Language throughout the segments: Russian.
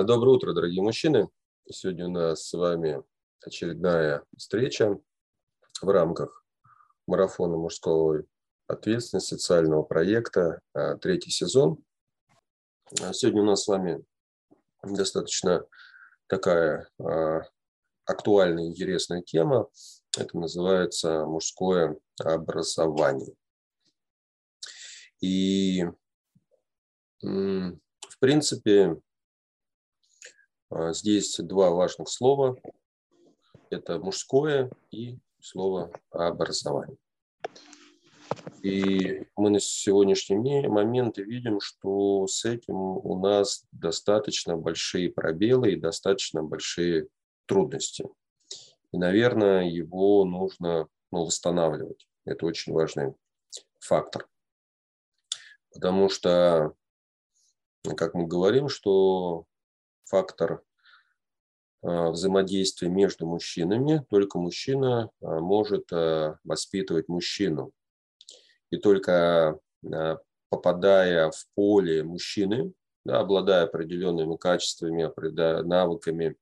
А, доброе утро, дорогие мужчины. Сегодня у нас с вами очередная встреча в рамках марафона мужской ответственности социального проекта, а, третий сезон. А, сегодня у нас с вами достаточно такая актуальная, интересная тема. Это называется мужское образование. И, в принципе, здесь два важных слова. Это мужское и слово образование. И мы на сегодняшний момент видим, что с этим у нас достаточно большие пробелы и достаточно большие трудности. И, наверное, его нужно ну, восстанавливать. Это очень важный фактор. Потому что, как мы говорим, что фактор а, взаимодействия между мужчинами, только мужчина а, может а, воспитывать мужчину. И только попадая в поле мужчины, да, обладая определенными качествами, навыками,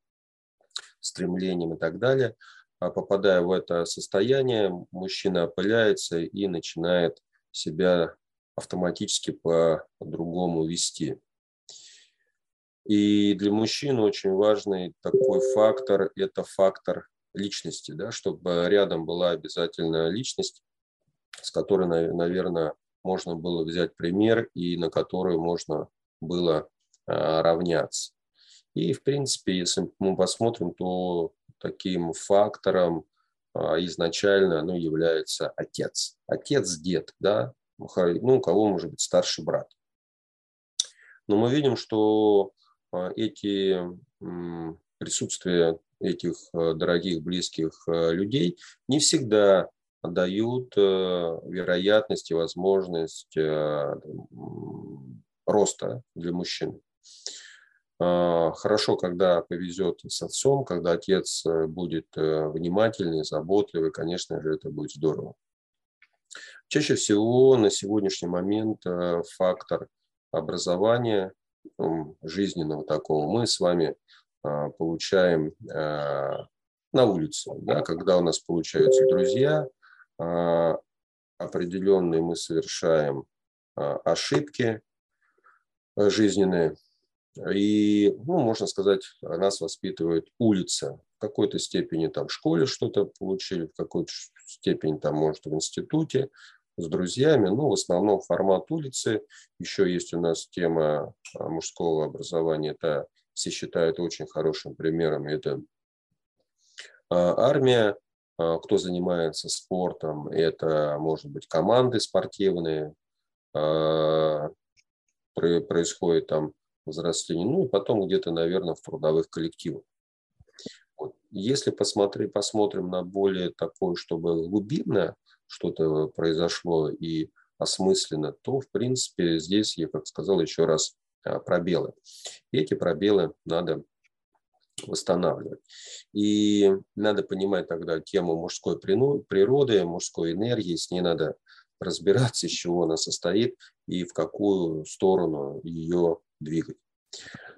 стремлением и так далее, попадая в это состояние, мужчина опыляется и начинает себя автоматически по-другому вести. И для мужчин очень важный такой фактор – это фактор личности, да, чтобы рядом была обязательно личность, с которой, наверное, можно было взять пример и на которую можно было а, равняться. И, в принципе, если мы посмотрим, то таким фактором а, изначально ну, является отец. Отец, дед, да, ну, у кого может быть старший брат. Но мы видим, что эти присутствие этих э, дорогих, близких э, людей не всегда дают э, вероятность и возможность роста для мужчин. А, хорошо, когда повезет с отцом, когда отец будет внимательный, заботливый, конечно же, это будет здорово. Чаще всего на сегодняшний момент фактор образования жизненного такого мы с вами а, получаем а, на улице, да, когда у нас получаются друзья, а, определенные мы совершаем ошибки жизненные, и, ну, можно сказать, нас воспитывает улица. В какой-то степени там в школе что-то получили, в какой-то степени там, может, в институте, с друзьями. Ну, в основном формат улицы. Еще есть у нас тема а, мужского образования. Это все считают очень хорошим примером. Это а, армия. А, кто занимается спортом, это, может быть, команды спортивные. Происходит там взросление. Ну и потом где-то, наверное, в трудовых коллективах. Если посмотри, посмотрим на более такое, чтобы глубинное, что-то произошло и осмысленно, то, в принципе, здесь, я как сказал еще раз, а, пробелы. И эти пробелы надо восстанавливать. И надо понимать тогда тему мужской природы, мужской энергии, с ней надо разбираться, из чего она состоит и в какую сторону ее двигать.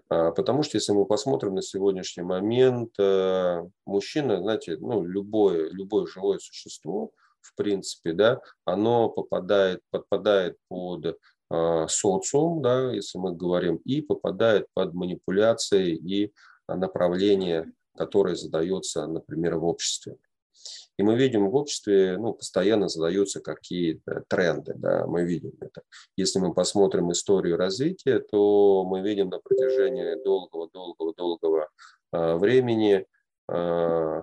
А, потому что если мы посмотрим на сегодняшний момент, э, мужчина, знаете, ну, любое, любое живое существо, в принципе, да, оно попадает, подпадает под э, социум, да, если мы говорим, и попадает под манипуляции и направление, которое задается, например, в обществе. И мы видим в обществе, ну, постоянно задаются какие-то тренды, да, мы видим это. Если мы посмотрим историю развития, то мы видим на протяжении долгого-долгого-долгого э, времени э,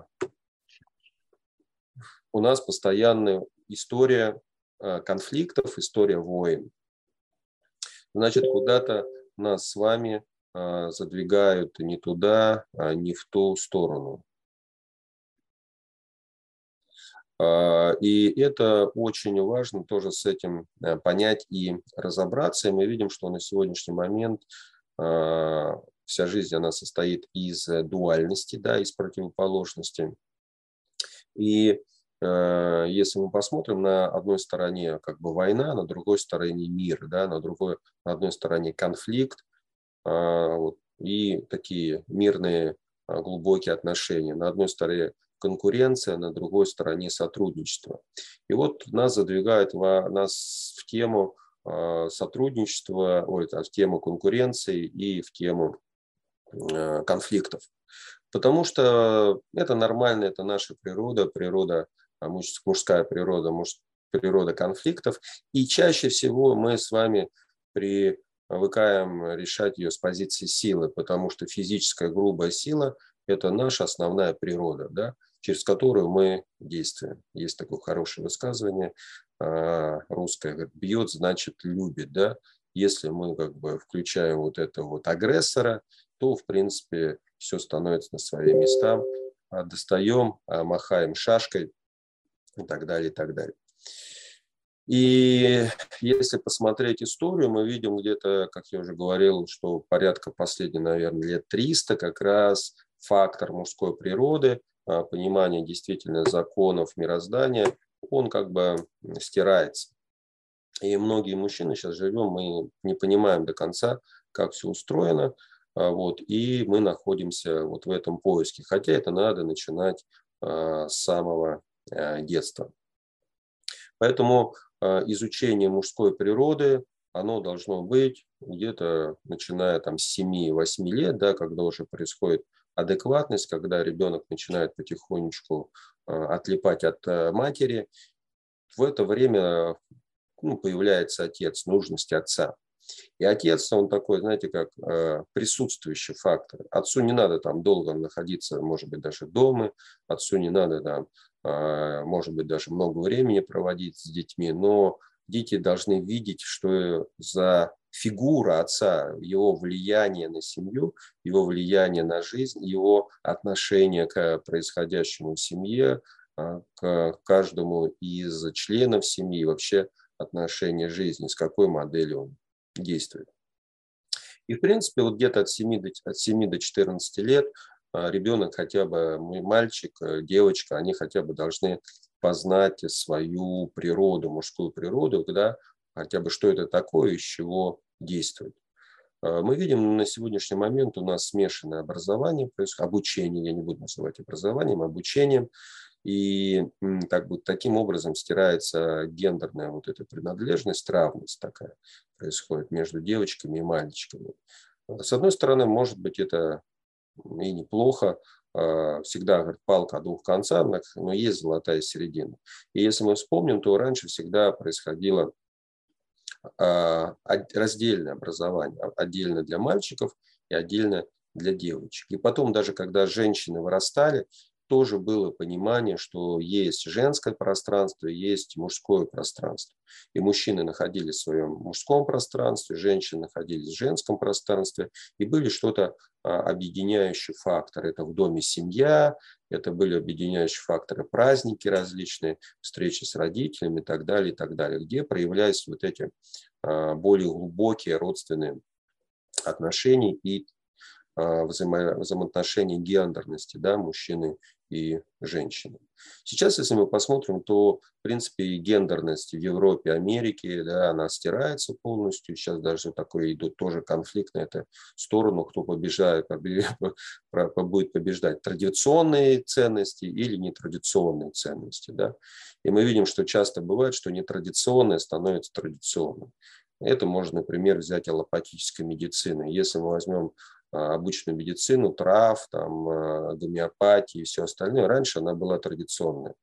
у нас постоянная история э, конфликтов, история войн. Значит, куда-то нас с вами э, задвигают не туда, а не в ту сторону. А, и это очень важно тоже с этим э, понять и разобраться. И мы видим, что на сегодняшний момент вся жизнь она состоит из дуальности, да, из противоположности. И если мы посмотрим, на одной стороне как бы война, на другой стороне мир, да, на, другой, на одной стороне конфликт, а, вот и такие мирные глубокие отношения. На одной стороне конкуренция, на другой стороне сотрудничество. И вот нас задвигает в, нас в тему сотрудничества, ой, в тему конкуренции и в тему конфликтов. Потому что это нормально, это наша природа, природа, а, мужская природа, муж, природа конфликтов. И чаще всего мы с вами привыкаем решать ее с позиции силы, потому что физическая грубая сила – это наша основная природа, да, через которую мы действуем. Есть такое хорошее высказывание а, русское, говорит, бьет, значит любит. Да? Если мы как бы включаем вот этого вот агрессора, то, в принципе, все становится на свои места, а достаем, а махаем шашкой и так далее, и так далее. И если посмотреть историю, мы видим где-то, как я уже говорил, что порядка последних, наверное, лет 300 как раз фактор мужской природы, а, понимание действительно законов мироздания, он как бы стирается. И многие мужчины сейчас живем, мы не понимаем до конца, как все устроено, а, вот, и мы находимся вот в этом поиске. Хотя это надо начинать а, с самого детства. Поэтому изучение мужской природы, оно должно быть где-то начиная там с 7-8 лет, да, когда уже происходит адекватность, когда ребенок начинает потихонечку отлипать от матери. В это время ну, появляется отец, нужность отца. И отец, он такой, знаете, как э, присутствующий фактор. Отцу не надо там долго находиться, может быть, даже дома, отцу не надо там, э, может быть, даже много времени проводить с детьми, но дети должны видеть, что за фигура отца, его влияние на семью, его влияние на жизнь, его отношение к происходящему в семье, э, к каждому из членов семьи, вообще отношение жизни, с какой моделью он действует. И, в принципе, вот где-то от 7 до, от 7 до 14 лет а, ребенок хотя бы, мальчик, э, девочка, они хотя бы должны познать свою природу, мужскую природу, да, хотя бы что это такое, из чего действует. А, мы видим на сегодняшний момент у нас смешанное образование, обучение, я не буду называть образованием, обучением. И так, вот, таким образом стирается гендерная вот эта принадлежность, равность такая происходит между девочками и мальчиками. С одной стороны, может быть, это и неплохо, а, всегда говорит, палка о двух концах, но есть золотая середина. И если мы вспомним, то раньше всегда происходило а, раздельное образование, отдельно для мальчиков и отдельно для девочек. И потом, даже когда женщины вырастали, тоже было понимание, что есть женское пространство, есть мужское пространство. И мужчины находились в своем мужском пространстве, женщины находились в женском пространстве, и были что-то а, объединяющие факторы. Это в доме семья, это были объединяющие факторы праздники различные, встречи с родителями и так далее, и так далее, где проявлялись вот эти а, более глубокие родственные отношения и а, взаимоотношения гендерности да, мужчины и женщинам. Сейчас, если мы посмотрим, то, в принципе, и гендерность в Европе, Америке, да, она стирается полностью. Сейчас даже такой идут тоже конфликт на эту сторону, кто побеждает, будет побеждать традиционные ценности или нетрадиционные ценности. Да? И мы видим, что часто бывает, что нетрадиционное становится традиционным. Это можно, например, взять аллопатической медицины. Если мы возьмем обычную медицину, трав, там, а, гомеопатии и все остальное. Раньше она была традиционная.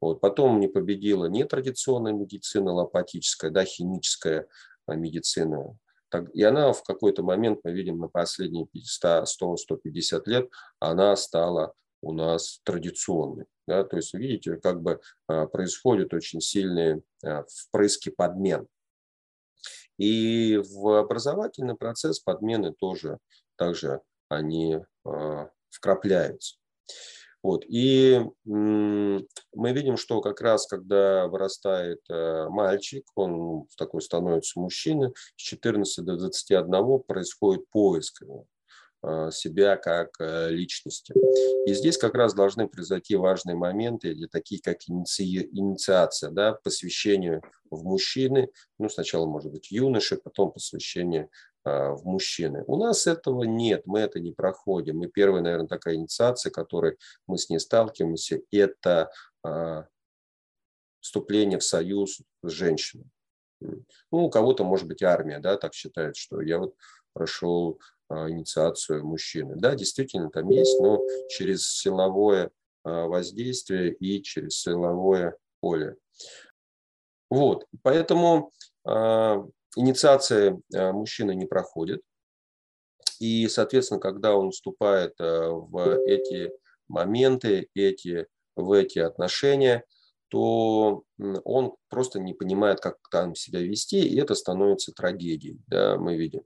Вот. Потом не победила нетрадиционная медицина, лопатическая, да, химическая а, медицина. Так, и она в какой-то момент, мы видим, на последние 100-150 лет, она стала у нас традиционной. Да? То есть, видите, как бы происходит очень сильный впрыски подмен. И в образовательный процесс подмены тоже также они а, вкрапляются. Вот. И мы видим, что как раз когда вырастает э, мальчик, он такой становится мужчиной, с 14 до 21 происходит поиск а, себя как э, личности. И здесь как раз должны произойти важные моменты, или такие как иници... инициация, да, посвящение в мужчины, ну сначала может быть юноши, потом посвящение в мужчины. У нас этого нет, мы это не проходим. И первая, наверное, такая инициация, которой мы с ней сталкиваемся, это а, вступление в союз с женщиной. Ну, у кого-то, может быть, армия, да, так считает, что я вот прошел а, инициацию мужчины. Да, действительно, там есть, но через силовое воздействие и через силовое поле. Вот, поэтому инициация э, мужчины не проходит. И, соответственно, когда он вступает э, в эти моменты, эти, в эти отношения, то он просто не понимает, как там себя вести, и это становится трагедией, да, мы видим.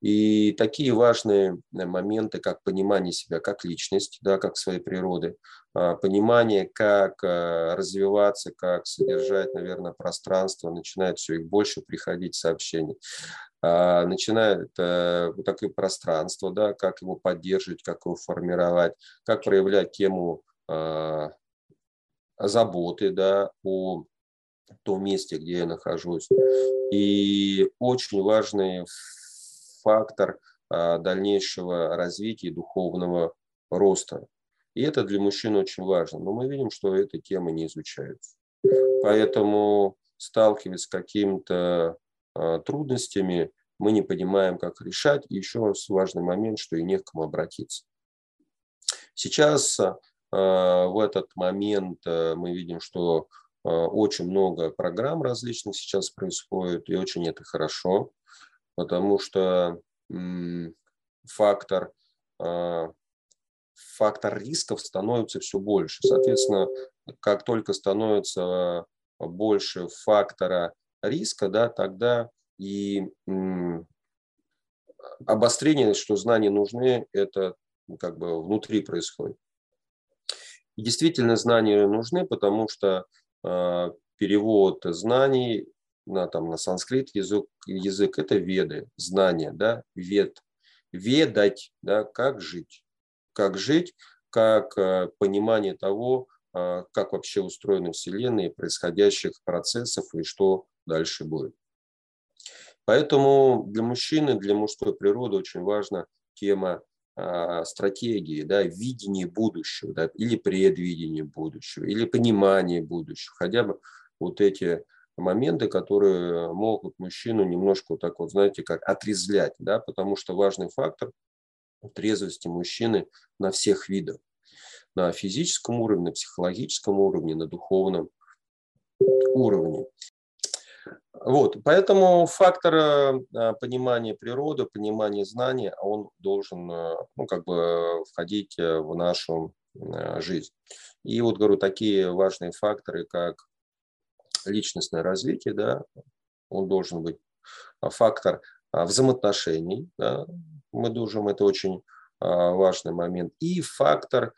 И такие важные э, моменты, как понимание себя как личность, да, как своей природы, а, понимание, как э, развиваться, как содержать, наверное, пространство, начинает все их больше приходить сообщений. А, начинает э, вот такое пространство, да, как его поддерживать, как его формировать, как проявлять тему а, заботы да, о том месте, где я нахожусь. И очень важный фактор а, дальнейшего развития духовного роста. И это для мужчин очень важно. Но мы видим, что эта тема не изучается. Поэтому, сталкиваясь с какими-то а, трудностями, мы не понимаем, как решать. И еще важный момент, что и не к кому обратиться. Сейчас а, в этот момент мы видим, что очень много программ различных сейчас происходит, и очень это хорошо потому что фактор, а, фактор рисков становится все больше. Соответственно, как только становится больше фактора риска, да, тогда и обострение, что знания нужны, это как бы внутри происходит. И действительно знания нужны, потому что э, перевод знаний на, там, на санскрит язык, язык это веды, знания, да, вед, ведать, да, как жить, как жить, как э, понимание того, э, как вообще устроена Вселенная, происходящих процессов и что дальше будет. Поэтому для мужчины, для мужской природы очень важна тема э, стратегии, да, видение будущего, да, или предвидение будущего, или понимание будущего. Хотя бы вот эти моменты, которые могут мужчину немножко так вот, знаете, как отрезвлять, да, потому что важный фактор трезвости мужчины на всех видах. На физическом уровне, на психологическом уровне, на духовном уровне. Вот, поэтому фактор э, понимания природы, понимания знания, он должен, э, ну, как бы входить э, в нашу жизнь. И вот, говорю, такие важные факторы, как личностное развитие, да, он должен быть а, фактор а, взаимоотношений, да, мы должен, это очень а, важный момент, и фактор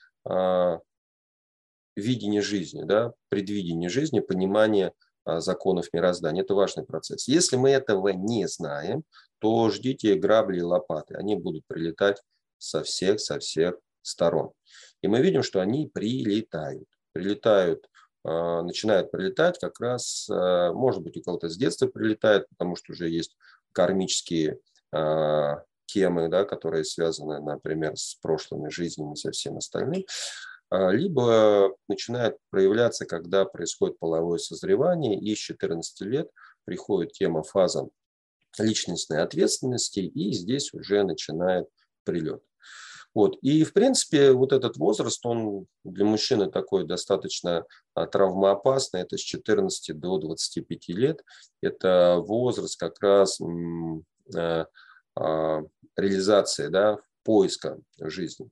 видения жизни, да, предвидения жизни, понимания законов мироздания. Это важный процесс. Если мы этого не знаем, то ждите грабли и лопаты. Они будут прилетать со всех, со всех сторон. И мы видим, что они прилетают. Прилетают а, начинает прилетать как раз, а, может быть, у кого-то с детства прилетает, потому что уже есть кармические а, темы, да, которые связаны, например, с прошлыми жизнями, со всем остальным, либо начинает проявляться, когда происходит половое созревание, и с 14 лет приходит тема фаза личностной ответственности, и здесь уже начинает прилет. Вот. И, в принципе, вот этот возраст, он для мужчины такой достаточно а, травмоопасный. Это с 14 до 25 лет. Это возраст как раз а, а, реализации, да, поиска жизни.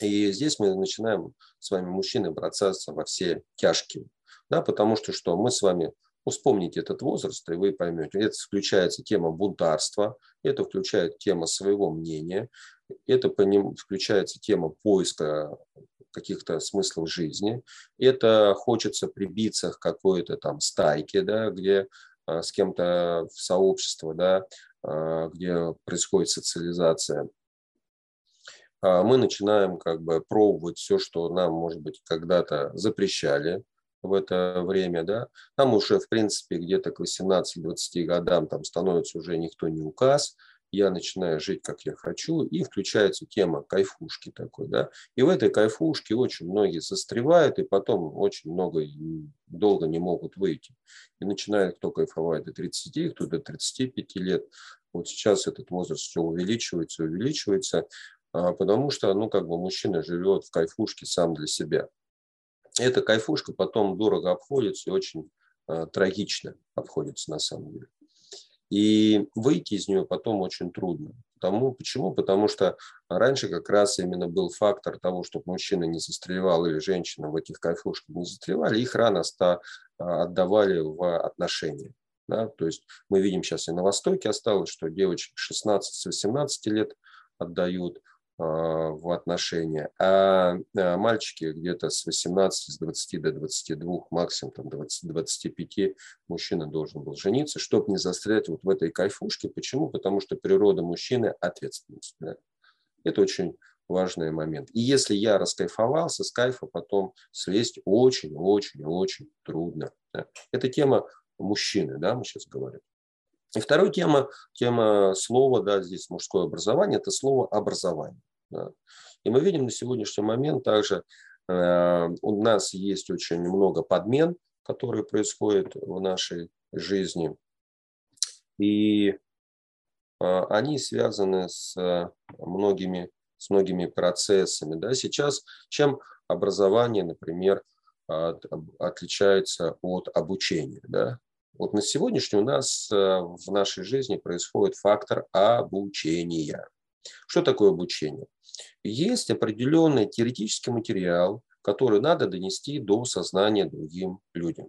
И здесь мы начинаем с вами, мужчины, бросаться во все тяжкие. Да, потому что что? Мы с вами вспомните этот возраст, и вы поймете. Это включается тема бунтарства, это включает тема своего мнения, это по ним включается тема поиска каких-то смыслов жизни. Это хочется прибиться к какой-то там стайке, да, где а, с кем-то в сообщество, да, а, где происходит социализация. А мы начинаем как бы пробовать все, что нам, может быть, когда-то запрещали, в это время, да, там уже, в принципе, где-то к 18-20 годам там становится уже никто не указ, я начинаю жить, как я хочу, и включается тема кайфушки такой, да. И в этой кайфушке очень многие застревают, и потом очень много долго не могут выйти. И начинает кто кайфовать до 30, кто до 35 лет. Вот сейчас этот возраст все увеличивается, увеличивается, а, потому что, ну, как бы мужчина живет в кайфушке сам для себя. Эта кайфушка потом дорого обходится и очень э, трагично обходится на самом деле. И выйти из нее потом очень трудно. Потому, почему? Потому что раньше как раз именно был фактор того, чтобы мужчина не застревал или женщина в этих кайфушках не застревали, их рано ста, отдавали в отношения. Да? То есть мы видим сейчас и на Востоке осталось, что девочек 16-18 лет отдают, а, в отношения, а, а мальчики где-то с 18, с 20 до 22, максимум там 20, 25 мужчина должен был жениться, чтобы не застрять вот в этой кайфушке. Почему? Потому что природа мужчины – ответственность. Да? Это очень важный момент. И если я раскайфовался, с кайфа потом слезть очень-очень-очень трудно. Да? Это тема мужчины, да, мы сейчас говорим. И вторая тема, тема слова, да, здесь мужское образование, это слово образование. Да. И мы видим на сегодняшний момент также э, у нас есть очень много подмен, которые происходят в нашей жизни. И э, они связаны с многими, с многими процессами. Да. Сейчас чем образование, например, от, отличается от обучения. Да? Вот на сегодняшний у нас э, в нашей жизни происходит фактор обучения. Что такое обучение? Есть определенный теоретический материал, который надо донести до сознания другим людям.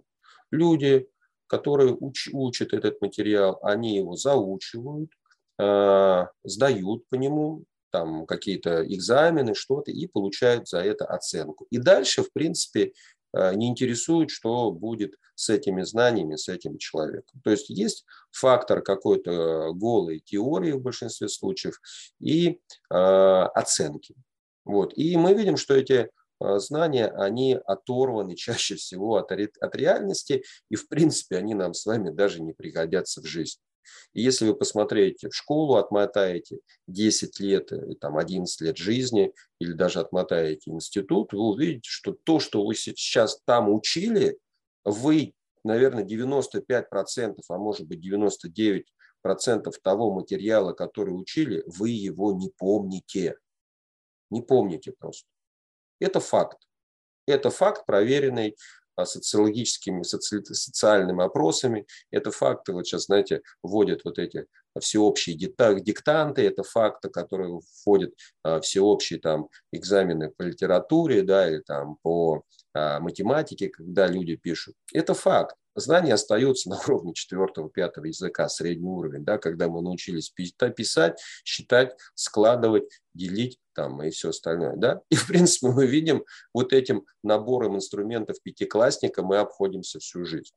Люди, которые уч, учат этот материал, они его заучивают, э, сдают по нему там какие-то экзамены, что-то, и получают за это оценку. И дальше, в принципе, не интересует, что будет с этими знаниями, с этим человеком. То есть есть фактор какой-то голой теории в большинстве случаев и э, оценки. Вот. И мы видим, что эти э, знания, они оторваны чаще всего от, от реальности, и в принципе они нам с вами даже не пригодятся в жизни. И если вы посмотрите в школу, отмотаете 10 лет, э, там 11 лет жизни, или даже отмотаете институт, вы увидите, что то, что вы сейчас там учили, вы, наверное, 95%, а может быть 99% того материала, который учили, вы его не помните. Не помните просто. Это факт. Это факт, проверенный социологическими, соци, социальными опросами. Это факты, вот сейчас, знаете, вводят вот эти всеобщие диктанты, это факты, которые вводят а, всеобщие там экзамены по литературе, да, или там по а, математике, когда люди пишут. Это факт знания остаются на уровне 4-5 языка, средний уровень, да, когда мы научились писать, считать, складывать, делить там и все остальное. Да? И, в принципе, мы видим, вот этим набором инструментов пятиклассника мы обходимся всю жизнь.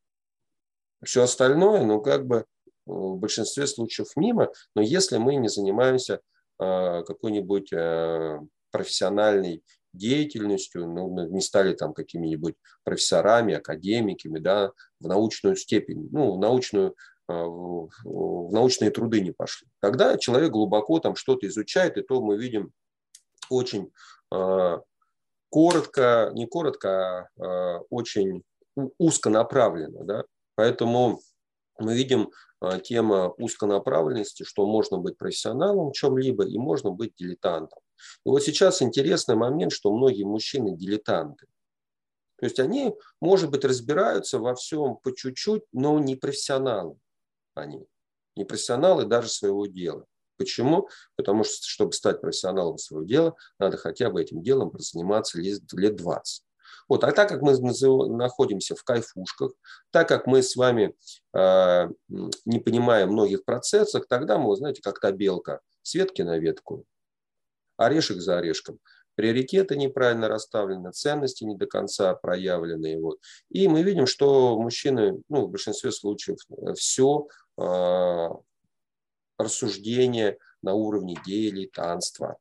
Все остальное, ну, как бы в большинстве случаев мимо, но если мы не занимаемся э, какой-нибудь э, профессиональной деятельностью, ну, не стали там какими-нибудь профессорами, академиками, да, в научную степень, ну, в научную а, в научные труды не пошли. Когда человек глубоко там что-то изучает, и то мы видим очень э, коротко, не коротко, а э, очень узконаправленно. Да? Поэтому мы видим э, тема узконаправленности, что можно быть профессионалом в чем-либо и можно быть дилетантом. И вот сейчас интересный момент, что многие мужчины дилетанты. То есть они, может быть, разбираются во всем по чуть-чуть, но не профессионалы они. Не профессионалы даже своего дела. Почему? Потому что, чтобы стать профессионалом своего дела, надо хотя бы этим делом заниматься лет 20. Вот. А так как мы находимся в кайфушках, так как мы с вами э, не понимаем многих процессов, тогда мы, знаете, как та белка, с ветки на ветку, орешек за орешком. Приоритеты неправильно расставлены, ценности не до конца проявлены. Вот. И мы видим, что мужчины, ну, в большинстве случаев, все э, а, рассуждение на уровне дилетантства.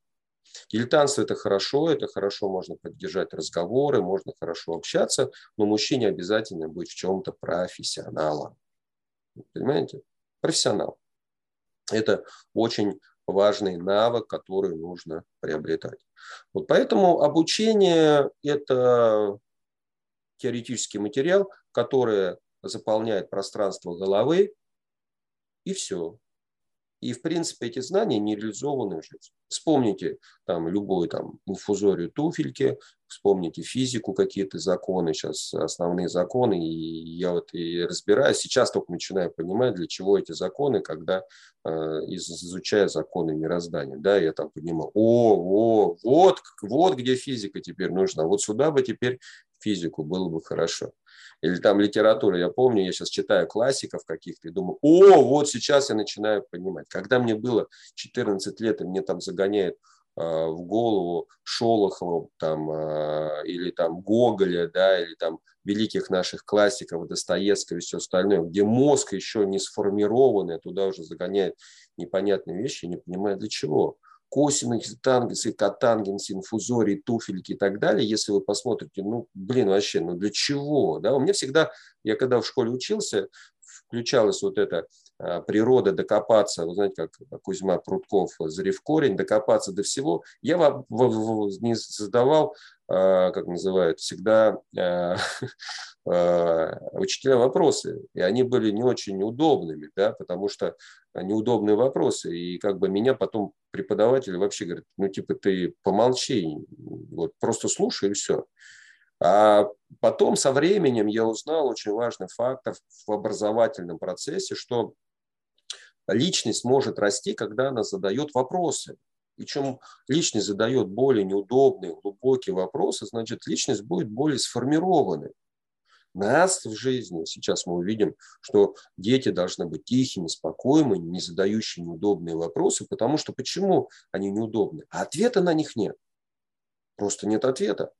Дилетантство – это хорошо, это хорошо, можно поддержать разговоры, можно хорошо общаться, но мужчине обязательно быть в чем-то профессионалом. Понимаете? Профессионал. Это очень важный навык, который нужно приобретать. Вот поэтому обучение – это теоретический материал, который заполняет пространство головы, и все. И, в принципе, эти знания не реализованы в жизни. Вспомните там любой там инфузорию туфельки, вспомните физику, какие-то законы, сейчас основные законы, и я вот и разбираюсь, сейчас только начинаю понимать, для чего эти законы, когда э, изучая законы мироздания, да, я там понимаю, о, о, вот, вот где физика теперь нужна, вот сюда бы теперь физику было бы хорошо. Или там литература, я помню, я сейчас читаю классиков каких-то и думаю, о, вот сейчас я начинаю понимать. Когда мне было 14 лет, и мне там загоняет а, в голову Шолохова там, а, или там Гоголя, да, или там великих наших классиков, Достоевского и все остальное, где мозг еще не сформированный, туда уже загоняет непонятные вещи, не понимаю для чего косинусы, тангенсы, котангенсы, инфузории, туфельки и так далее, если вы посмотрите, ну, блин, вообще, ну для чего? Да? У меня всегда, я когда в школе учился, включалась вот эта а, природа докопаться, вы знаете, как Кузьма Прутков, зрев корень, докопаться до всего. Я не задавал, а, как называют, всегда а, учителя вопросы, и они были не очень удобными, да, потому что неудобные вопросы, и как бы меня потом преподаватели вообще говорят, ну типа ты помолчи, вот просто слушай и все. А потом со временем я узнал очень важный фактор в образовательном процессе, что личность может расти, когда она задает вопросы. И чем личность задает более неудобные, глубокие вопросы, значит, личность будет более сформированной. Нас в жизни, сейчас мы увидим, что дети должны быть тихими, спокойными, не задающими неудобные вопросы, потому что почему они неудобны? А ответа на них нет. Просто нет ответа.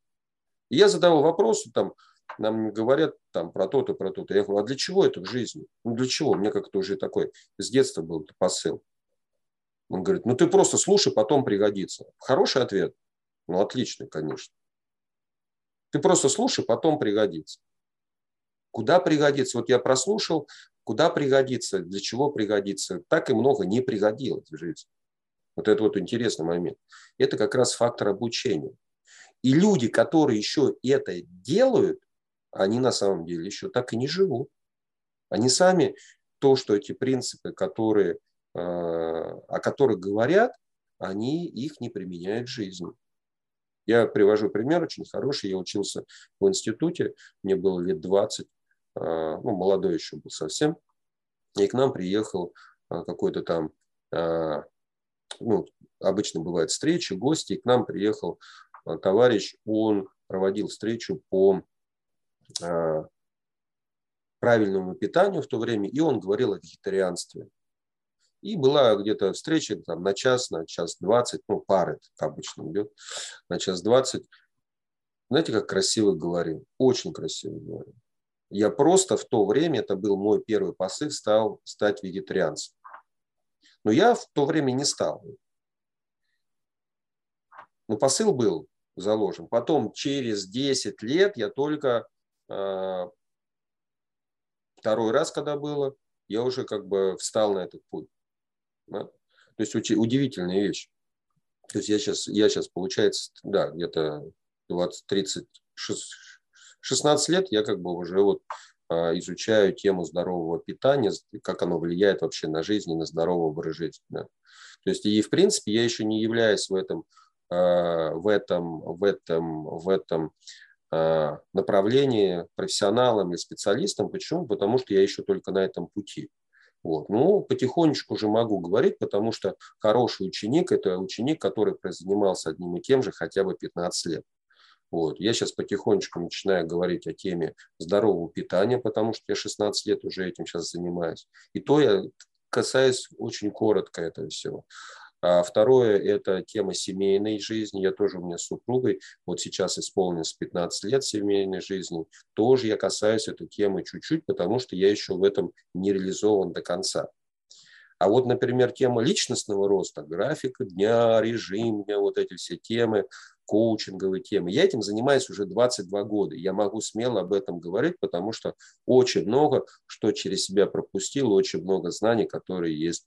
И я задавал вопросы, там, нам говорят там про то-то, про то-то. Я говорю, а для чего это в жизни? Ну для чего? У меня как-то уже такой с детства был посыл. Он говорит, ну ты просто слушай, потом пригодится. Хороший ответ? Ну отличный, конечно. Ты просто слушай, потом пригодится. Куда пригодится? Вот я прослушал, куда пригодится, для чего пригодится. Так и много не пригодилось в жизни. Вот это вот интересный момент. Это как раз фактор обучения. И люди, которые еще это делают, они на самом деле еще так и не живут. Они сами то, что эти принципы, которые, э, о которых говорят, они их не применяют в жизни. Я привожу пример очень хороший. Я учился в институте, мне было лет 20, а, ну, молодой еще был совсем, и к нам приехал а, какой-то там, а, ну, обычно бывают встречи, гости, и к нам приехал товарищ, он проводил встречу по правильному питанию в то время, и он говорил о вегетарианстве. И была где-то встреча там, на час, на час двадцать, ну, пары обычно идет, на час двадцать. Знаете, как красиво говорил? Очень красиво говорил. Я просто в то время, это был мой первый посыл, стал стать вегетарианцем. Но я в то время не стал. Но посыл был заложен. Потом через 10 лет я только э, второй раз, когда было, я уже как бы встал на этот путь. Да? То есть удивительная вещь. То есть я сейчас, я сейчас получается, да, где-то 20, 30, 16 лет я как бы уже вот а, изучаю тему здорового питания, как оно влияет вообще на жизнь и на здоровый образ жизни. Да. То есть и в принципе я еще не являюсь в этом, а, в этом, в этом, в этом а, направлении профессионалом или специалистом. Почему? Потому что я еще только на этом пути. Вот. Ну, потихонечку уже могу говорить, потому что хороший ученик – это ученик, который занимался одним и тем же хотя бы 15 лет. Вот. Я сейчас потихонечку начинаю говорить о теме здорового питания, потому что я 16 лет уже этим сейчас занимаюсь. И то я касаюсь очень коротко этого всего. А второе – это тема семейной жизни. Я тоже у меня с супругой, вот сейчас исполнилось 15 лет семейной жизни, тоже я касаюсь этой темы чуть-чуть, потому что я еще в этом не реализован до конца. А вот, например, тема личностного роста, графика дня, режим дня, вот эти все темы, коучинговые темы. Я этим занимаюсь уже 22 года. Я могу смело об этом говорить, потому что очень много, что через себя пропустил, очень много знаний, которые есть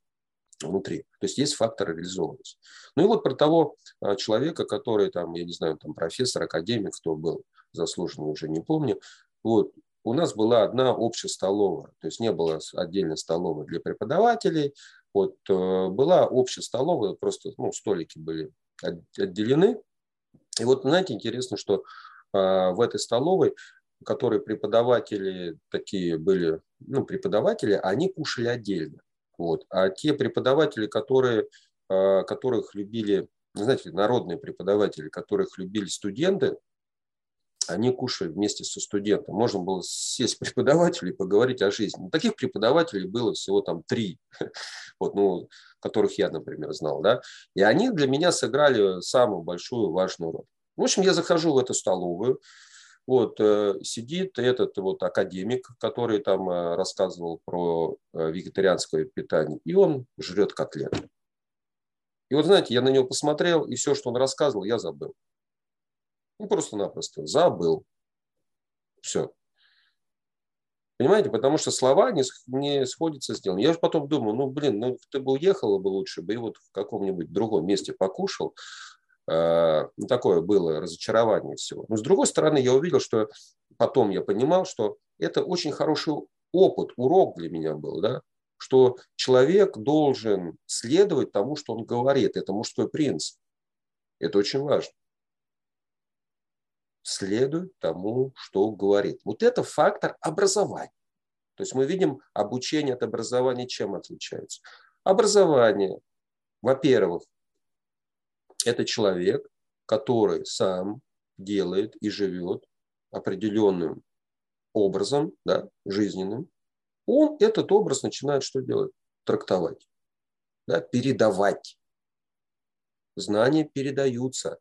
внутри. То есть есть фактор реализованности. Ну и вот про того а, человека, который там, я не знаю, там профессор, академик, кто был заслуженный, уже не помню. Вот, у нас была одна общая столовая, то есть не было отдельной столовой для преподавателей, вот, э, была общая столовая, просто ну, столики были отделены. И вот, знаете, интересно, что а, в этой столовой, которые преподаватели такие были, ну, преподаватели, они кушали отдельно. Вот. А те преподаватели, которые, а, которых любили, знаете, народные преподаватели, которых любили студенты, они кушали вместе со студентом. Можно было сесть преподавателей и поговорить о жизни. Ну, таких преподавателей было всего там три, вот, ну, которых я, например, знал. Да? И они для меня сыграли самую большую важную роль. В общем, я захожу в эту столовую, вот, э, сидит этот вот академик, который там э, рассказывал про э, вегетарианское питание, и он жрет котлеты. И вот, знаете, я на него посмотрел, и все, что он рассказывал, я забыл. Ну, просто-напросто забыл. Все. Понимаете, потому что слова не, не сходятся с делом. Я же потом думаю, ну, блин, ну, ты бы уехала бы лучше бы и вот в каком-нибудь другом месте покушал. Э, ну, такое было разочарование всего. Но с другой стороны, я увидел, что потом я понимал, что это очень хороший опыт, урок для меня был, да, что человек должен следовать тому, что он говорит. Это мужской принцип. Это очень важно следует тому, что говорит. Вот это фактор образования. То есть мы видим, обучение от образования чем отличается. Образование, во-первых, это человек, который сам делает и живет определенным образом, да, жизненным, он этот образ начинает что делать? Трактовать, да, передавать. Знания передаются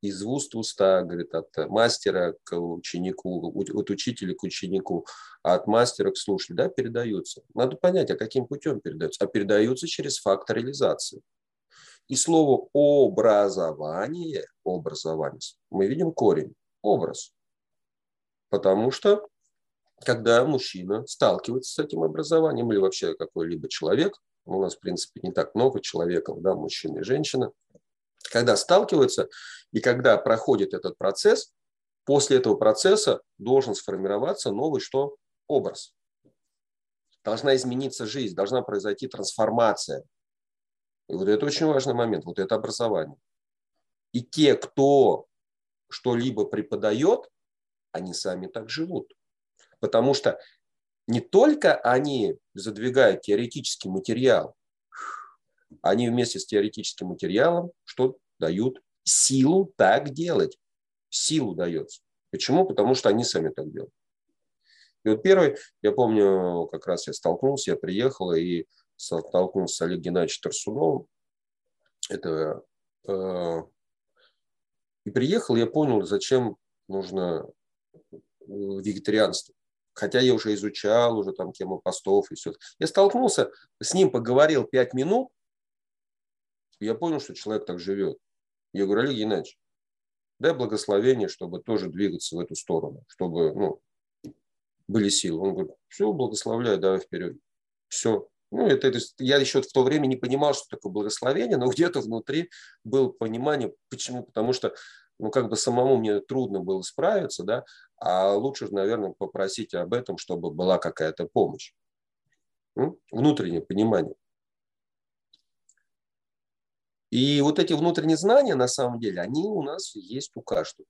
из уст в уста, говорит, от мастера к ученику, от учителя к ученику, а от мастера к слушателю, да, передаются. Надо понять, а каким путем передаются. А передаются через факт реализации. И слово образование, образование, мы видим корень, образ. Потому что когда мужчина сталкивается с этим образованием или вообще какой-либо человек, у нас, в принципе, не так много человеков, да, мужчина и женщина, когда сталкиваются и когда проходит этот процесс, после этого процесса должен сформироваться новый что? Образ. Должна измениться жизнь, должна произойти трансформация. И вот это очень важный момент, вот это образование. И те, кто что-либо преподает, они сами так живут. Потому что не только они задвигают теоретический материал, они вместе с теоретическим материалом что дают силу так делать. Силу дается. Почему? Потому что они сами так делают. И вот первый, я помню, как раз я столкнулся, я приехал и столкнулся с Олегом Геннадьевичем Тарсуновым. Это, э, и приехал, я понял, зачем нужно э, вегетарианство. Хотя я уже изучал уже там тему постов и все. Я столкнулся, с ним поговорил пять минут, я понял, что человек так живет. Я говорю, Олег Геннадьевич, дай благословение, чтобы тоже двигаться в эту сторону, чтобы ну, были силы. Он говорит, все, благословляю, давай вперед. Все. Ну, это, это, я еще в то время не понимал, что такое благословение, но где-то внутри было понимание, почему. Потому что, ну, как бы самому мне трудно было справиться, да, а лучше, наверное, попросить об этом, чтобы была какая-то помощь. Внутреннее понимание. И вот эти внутренние знания, на самом деле, они у нас есть у каждого.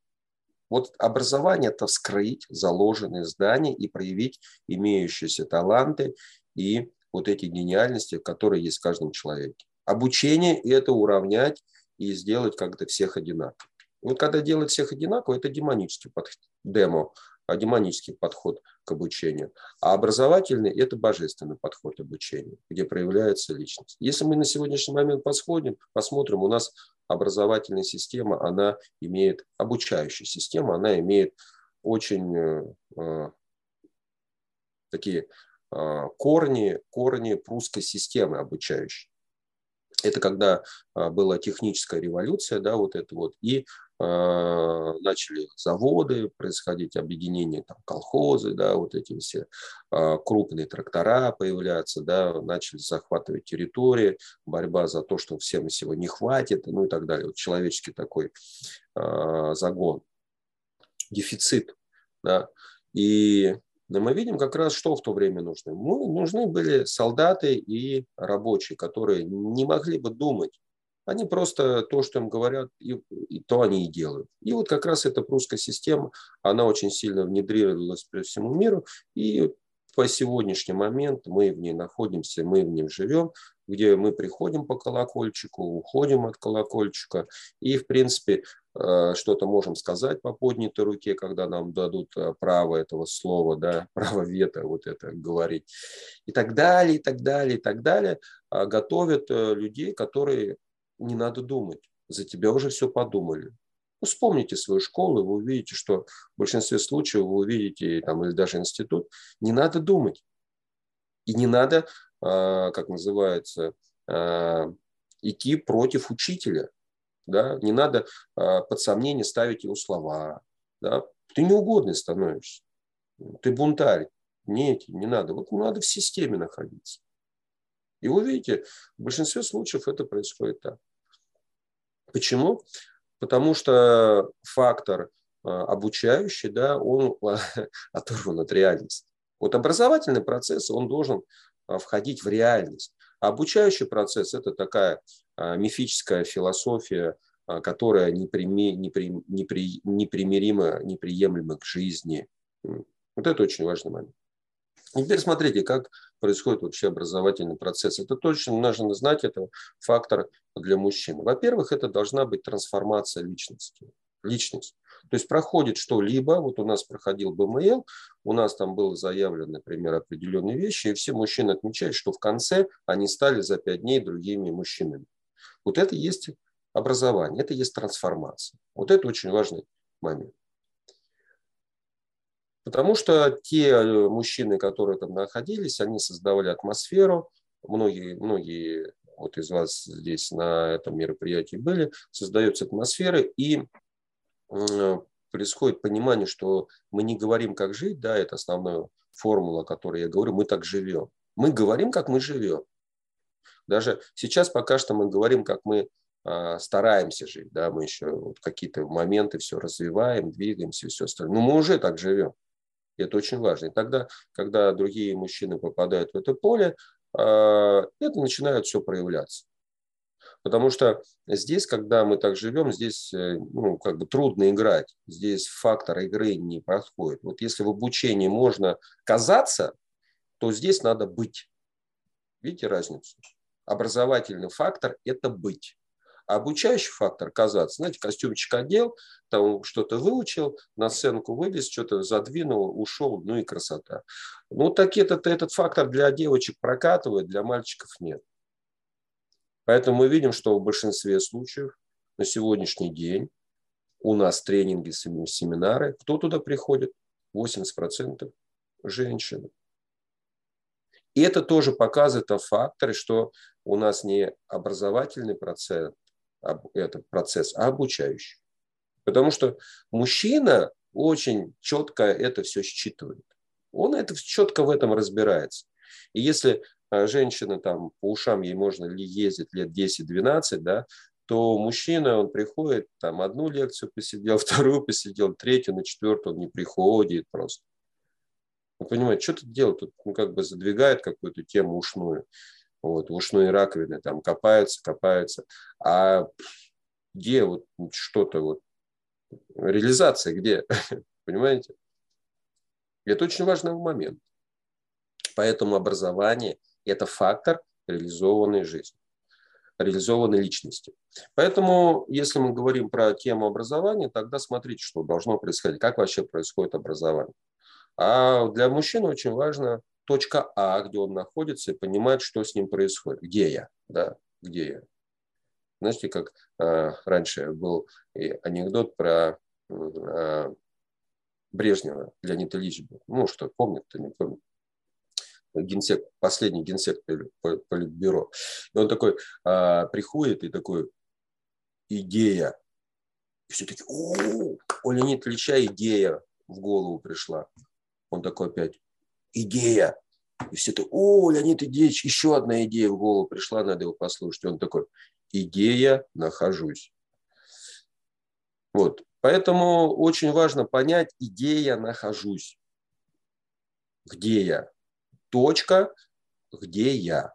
Вот образование – это вскрыть заложенные здания и проявить имеющиеся таланты и вот эти гениальности, которые есть в каждом человеке. Обучение – это уравнять и сделать как-то всех одинаково. Вот когда делать всех одинаково, это демонический подход, демо, демонический подход к обучению. А образовательный – это божественный подход к обучению, где проявляется личность. Если мы на сегодняшний момент посмотрим, посмотрим, у нас образовательная система, она имеет, обучающая система, она имеет очень э, э такие э, корни, корни прусской системы обучающей. Это когда э, была техническая революция, да, вот это вот, и а, начали заводы происходить, объединения, там, колхозы, да, вот эти все а, крупные трактора появляться, да, начали захватывать территории, борьба за то, что всем всего не хватит, ну и так далее. Вот человеческий такой а, загон, дефицит, да, и мы видим как раз, что в то время нужно. Ну, нужны были солдаты и рабочие, которые не могли бы думать они просто то, что им говорят, и, и то они и делают. И вот как раз эта прусская система, она очень сильно внедрилась по всему миру. И по сегодняшний момент мы в ней находимся, мы в ней живем, где мы приходим по колокольчику, уходим от колокольчика. И, в принципе, э, что-то можем сказать по поднятой руке, когда нам дадут э, право этого слова, да, право вето вот это говорить. И так далее, и так далее, и так далее. А готовят э, людей, которые не надо думать. За тебя уже все подумали. Ну, вспомните свою школу, вы увидите, что в большинстве случаев вы увидите, там, или даже институт, не надо думать. И не надо, а, как называется, а, идти против учителя. Да? Не надо а, под сомнение ставить его слова. Да? Ты неугодный становишься. Ты бунтарь. Нет, не надо. Вот надо в системе находиться. И вы видите, в большинстве случаев это происходит так. Почему? Потому что фактор а, обучающий, да, он оторван от реальности. Вот образовательный процесс, он должен а, входить в реальность. А обучающий процесс – это такая а, мифическая философия, которая неприми, непри, непри, непримирима, неприемлема к жизни. Вот это очень важный момент. И теперь смотрите, как происходит вообще образовательный процесс. Это точно нужно знать, это фактор для мужчин. Во-первых, это должна быть трансформация личности. Личность. То есть проходит что-либо, вот у нас проходил БМЛ, у нас там было заявлено, например, определенные вещи, и все мужчины отмечают, что в конце они стали за пять дней другими мужчинами. Вот это есть образование, это есть трансформация. Вот это очень важный момент. Потому что те э, мужчины, которые там находились, они создавали атмосферу. Многие, многие вот из вас здесь на этом мероприятии были, создается атмосфера, и происходит понимание, что мы не говорим, как жить, да, это основная формула, о которой я говорю, мы так живем. Мы говорим, как мы живем. Даже сейчас пока что мы говорим, как мы а, стараемся жить, да, мы еще вот какие-то моменты все развиваем, двигаемся и все остальное. Но мы уже так живем. И это очень важно. И тогда, когда другие мужчины попадают в это поле, а, это начинает все проявляться. Потому что здесь, когда мы так живем, здесь э, ну, как бы трудно играть. Здесь фактор игры не проходит. Вот если в обучении можно казаться, то здесь надо быть. Видите разницу? Образовательный фактор – это быть. Обучающий фактор казаться, знаете, костюмчик одел, там что-то выучил, на сценку вылез, что-то задвинул, ушел, ну и красота. Ну так этот, этот фактор для девочек прокатывает, для мальчиков нет. Поэтому мы видим, что в большинстве случаев на сегодняшний день у нас тренинги, семинары. Кто туда приходит? 80% женщины. И это тоже показывает о факторе, что у нас не образовательный процесс, этот процесс, а обучающий. Потому что мужчина очень четко это все считывает. Он это четко в этом разбирается. И если а, женщина там по ушам ей можно ли ездить лет 10-12, да, то мужчина, он приходит, там одну лекцию посидел, вторую посидел, третью, на четвертую он не приходит просто. Он понимает, что тут делать, тут ну, как бы задвигает какую-то тему ушную вот, в ушной раковины там копаются, копаются. А где вот что-то вот, реализация где, понимаете? Это очень важный момент. Поэтому образование – это фактор реализованной жизни, реализованной личности. Поэтому, если мы говорим про тему образования, тогда смотрите, что должно происходить, как вообще происходит образование. А для мужчины очень важно точка А, где он находится, и понимает, что с ним происходит. Где я? Да, где я? Знаете, как э, раньше был анекдот про э, Брежнева, Леонид Ильич был. Ну, что, помнит, кто не помнит. Генсек, последний генсек политбюро. И он такой э, приходит и такой, идея. И все таки о, у Леонида Ильича идея в голову пришла. Он такой опять, идея. И все такие, о, Леонид Ильич, еще одна идея в голову пришла, надо его послушать. Он такой, идея, нахожусь. Вот. Поэтому очень важно понять, где я нахожусь. Где я? Точка, где я.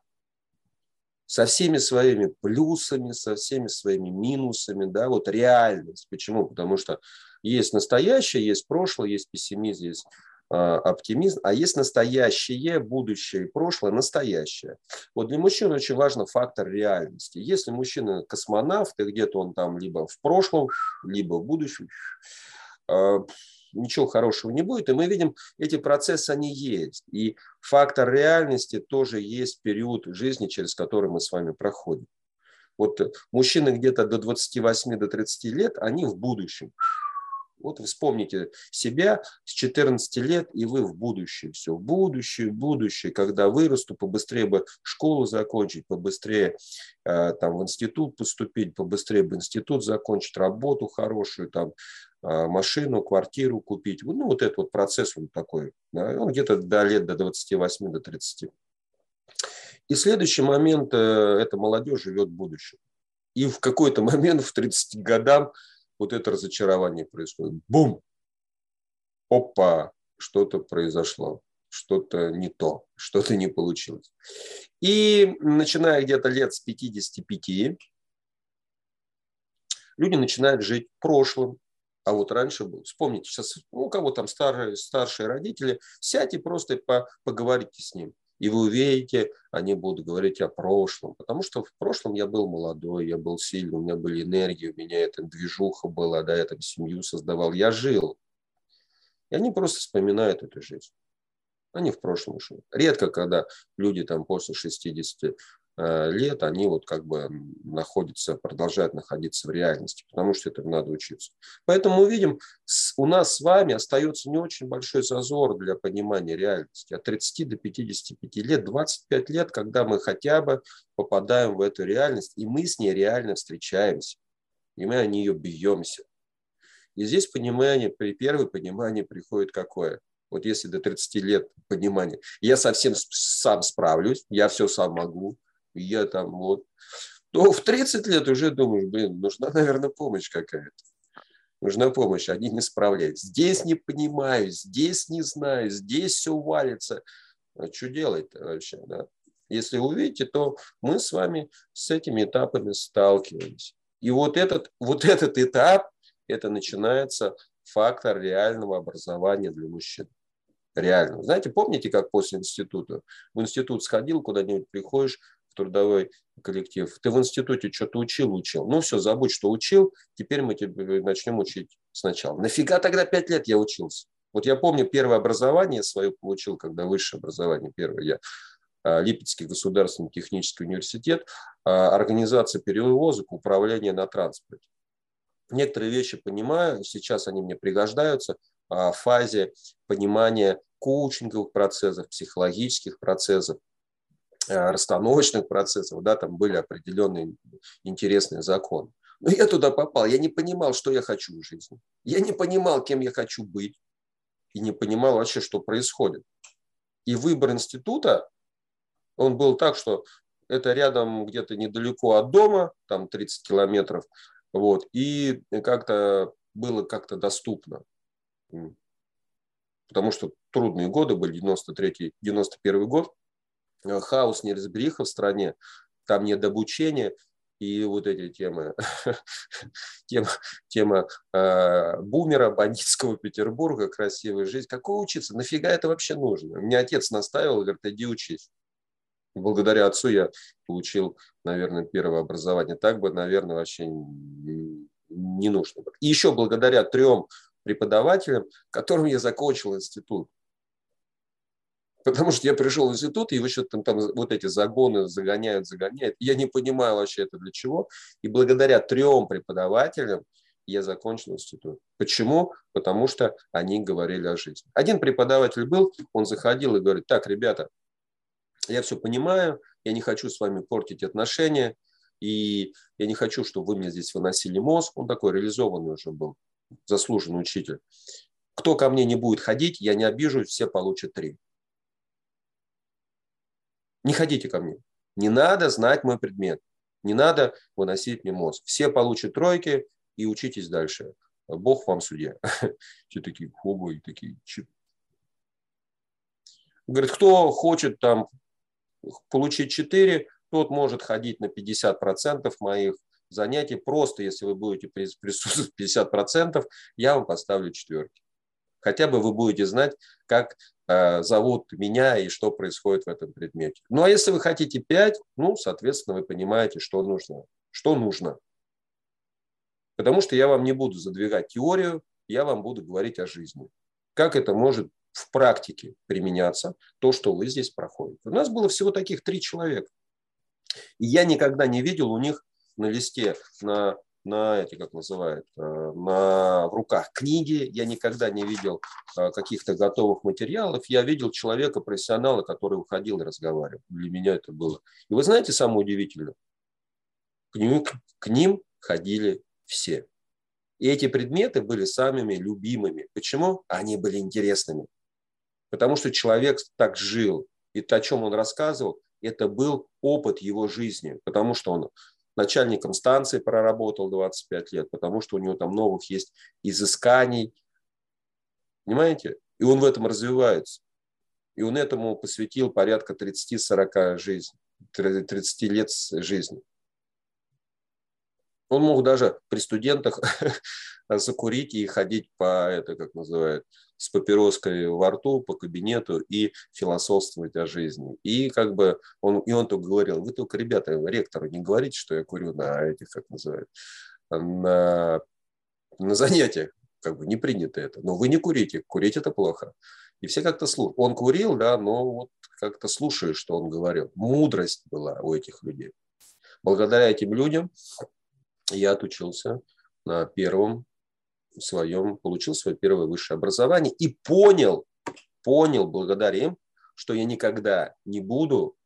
Со всеми своими плюсами, со всеми своими минусами, да, вот реальность. Почему? Потому что есть настоящее, есть прошлое, есть пессимизм, есть оптимизм, а есть настоящее, будущее и прошлое, настоящее. Вот для мужчин очень важен фактор реальности. Если мужчина космонавт, и где-то он там либо в прошлом, либо в будущем, а, ничего хорошего не будет. И мы видим, эти процессы, они есть. И фактор реальности тоже есть период жизни, через который мы с вами проходим. Вот мужчины где-то до 28-30 до 30 лет, они в будущем. Вот вспомните себя с 14 лет, и вы в будущее. Все, в будущее, будущее, когда вырасту, побыстрее бы школу закончить, побыстрее э, там, в институт поступить, побыстрее бы институт закончить, работу хорошую, там, э, машину, квартиру купить. Ну, вот этот вот процесс он такой. Да, он где-то до лет до 28, до 30. И следующий момент, э, эта молодежь живет в будущем. И в какой-то момент, в 30 годам, вот это разочарование происходит. Бум! Опа! Что-то произошло, что-то не то, что-то не получилось. И начиная где-то лет с 55, люди начинают жить прошлым, а вот раньше был. Вспомните, сейчас ну, у кого там старые, старшие родители, сядьте просто по, поговорите с ним. И вы увидите, они будут говорить о прошлом, потому что в прошлом я был молодой, я был сильный, у меня были энергии, у меня эта движуха была, да, я там семью создавал, я жил. И они просто вспоминают эту жизнь. Они в прошлом живут. Редко, когда люди там после 60 Э, лет, они вот как бы находятся, продолжают находиться в реальности, потому что этому надо учиться. Поэтому мы видим, у нас с вами остается не очень большой зазор для понимания реальности. От 30 до 55 лет, 25 лет, когда мы хотя бы попадаем в эту реальность, и мы с ней реально встречаемся, и мы о нее бьемся. И здесь понимание, при первое понимание приходит какое? Вот если до 30 лет понимание, я совсем сам справлюсь, я все сам могу, я там вот, то в 30 лет уже думаешь, блин, нужна, наверное, помощь какая-то. Нужна помощь, они не справляются. Здесь не понимаю, здесь не знаю, здесь все валится. А что делать-то вообще, да? Если увидите, то мы с вами с этими этапами сталкивались. И вот этот, вот этот этап, это начинается фактор реального образования для мужчин. Реально. Знаете, помните, как после института? В институт сходил, куда-нибудь приходишь, трудовой коллектив. Ты в институте что-то учил, учил. Ну все, забудь, что учил, теперь мы тебе начнем учить сначала. Нафига тогда пять лет я учился? Вот я помню, первое образование свое получил, когда высшее образование первое я а, Липецкий государственный технический университет, а, организация перевозок, управление на транспорте. Некоторые вещи понимаю, сейчас они мне пригождаются а, в фазе понимания коучинговых процессов, психологических процессов, расстановочных процессов, да, там были определенные интересные законы. Но я туда попал, я не понимал, что я хочу в жизни. Я не понимал, кем я хочу быть. И не понимал вообще, что происходит. И выбор института, он был так, что это рядом где-то недалеко от дома, там 30 километров, вот, и как-то было как-то доступно. Потому что трудные годы были, 93-й, 91 год, Э, хаос, неразбериха в стране, там нет обучения, и вот эти темы, тема, тема э, бумера, бандитского Петербурга, красивая жизнь. Какой учиться? Нафига это вообще нужно? Мне отец наставил, говорит, иди учись. Благодаря отцу я получил, наверное, первое образование. Так бы, наверное, вообще не нужно. И еще благодаря трем преподавателям, которым я закончил институт. Потому что я пришел в институт, и что-то там, там вот эти загоны загоняют, загоняют. Я не понимаю вообще это для чего. И благодаря трем преподавателям я закончил институт. Почему? Потому что они говорили о жизни. Один преподаватель был, он заходил и говорит, так, ребята, я все понимаю, я не хочу с вами портить отношения, и я не хочу, чтобы вы мне здесь выносили мозг. Он такой реализованный уже был, заслуженный учитель. Кто ко мне не будет ходить, я не обижусь, все получат три. Не ходите ко мне. Не надо знать мой предмет. Не надо выносить мне мозг. Все получат тройки и учитесь дальше. Бог вам судья. Все такие хобы, такие чип. Говорит, кто хочет там получить 4, тот может ходить на 50% моих занятий. Просто если вы будете присутствовать 50%, я вам поставлю четверки. Хотя бы вы будете знать, как зовут меня и что происходит в этом предмете. Ну а если вы хотите 5, ну, соответственно, вы понимаете, что нужно. Что нужно. Потому что я вам не буду задвигать теорию, я вам буду говорить о жизни. Как это может в практике применяться, то, что вы здесь проходите. У нас было всего таких три человека. И я никогда не видел у них на листе, на, на эти, как называют, э, на, в руках книги. Я никогда не видел э, каких-то готовых материалов. Я видел человека, профессионала, который уходил и разговаривал. Для меня это было. И вы знаете, самое удивительное? К ним, к ним ходили все. И эти предметы были самыми любимыми. Почему? Они были интересными. Потому что человек так жил. И то, о чем он рассказывал, это был опыт его жизни. Потому что он начальником станции проработал 25 лет, потому что у него там новых есть изысканий. Понимаете? И он в этом развивается. И он этому посвятил порядка 30-40 жизней, 30 лет жизни. Он мог даже при студентах закурить и ходить по, это как называют, с папироской во рту по кабинету и философствовать о жизни. И как бы он, и он только говорил, вы только, ребята, ректору не говорите, что я курю на этих, как называют, на, на занятиях. Как бы не принято это. Но вы не курите. Курить это плохо. И все как-то слушают. Он курил, да, но вот как-то слушаю, что он говорил. Мудрость была у этих людей. Благодаря этим людям я отучился на первом своем, получил свое первое высшее образование и понял, понял благодаря что я никогда не буду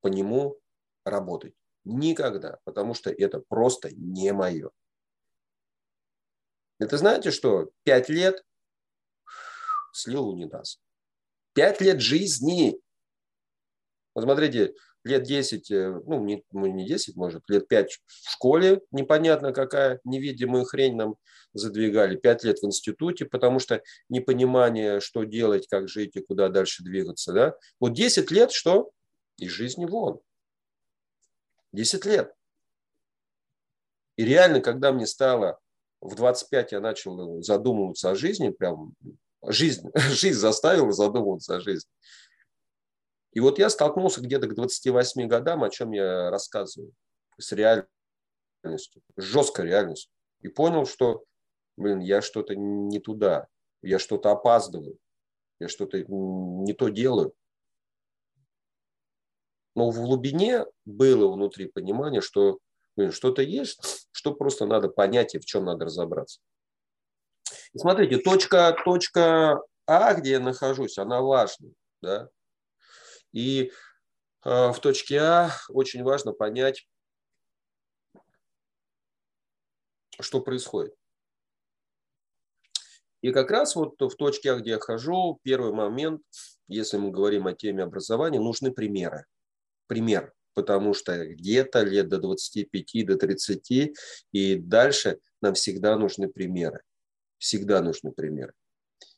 по нему работать. Никогда, потому что это просто не мое. Это знаете что? Пять лет слил унитаз. Пять лет жизни. Вот смотрите, лет 10, э, ну не, ну, не 10, может, лет 5 в школе, непонятно какая, невидимую хрень нам задвигали, 5 лет в институте, потому что непонимание, что делать, как жить и куда дальше двигаться. Да? Вот 10 лет что? Из жизни вон. 10 лет. И реально, когда мне стало в 25, я начал задумываться о жизни, прям жизнь, жизнь заставила задумываться о жизни. И вот я столкнулся где-то к 28 годам, о чем я рассказываю, с реальностью, с жесткой реальностью. И понял, что, блин, я что-то не туда, я что-то опаздываю, я что-то не то делаю. Но в глубине было внутри понимание, что блин, что-то есть, что просто надо понять и в чем надо разобраться. И смотрите, точка, точка А, где я нахожусь, она важна. Да? И э, в точке А очень важно понять, что происходит. И как раз вот в точке А, где я хожу, первый момент, если мы говорим о теме образования, нужны примеры. Пример, потому что где-то лет до 25, до 30 и дальше нам всегда нужны примеры. Всегда нужны примеры.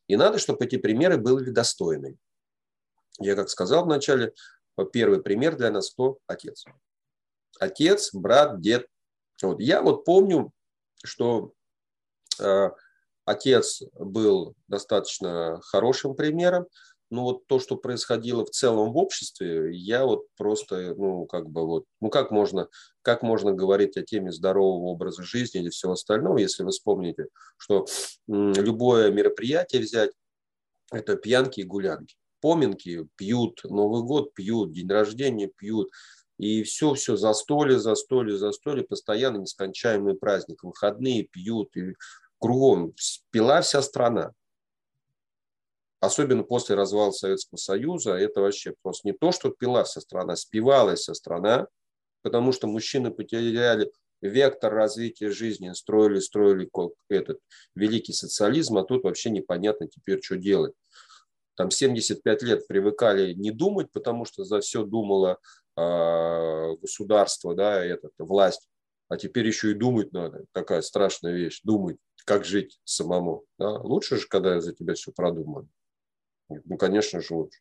И надо, чтобы эти примеры были достойны. Я как сказал вначале, первый пример для нас кто? Отец. Отец, брат, дед. Вот. Я вот помню, что э, отец был достаточно хорошим примером, но вот то, что происходило в целом в обществе, я вот просто, ну, как бы вот, ну, как можно, как можно говорить о теме здорового образа жизни или всего остального, если вы вспомните, что любое мероприятие взять, это пьянки и гулянки поминки пьют, Новый год пьют, день рождения пьют. И все-все за застолье, застолье, застолье, постоянно нескончаемый праздник, выходные пьют, и кругом пила вся страна. Особенно после развала Советского Союза, это вообще просто не то, что пила вся страна, спивалась вся страна, потому что мужчины потеряли вектор развития жизни, строили, строили этот великий социализм, а тут вообще непонятно теперь, что делать. Там 75 лет привыкали не думать, потому что за все думало э, государство, да, этот, власть, а теперь еще и думать надо. Такая страшная вещь, думать, как жить самому. Да? Лучше же, когда за тебя все продумано. Ну, конечно же, лучше.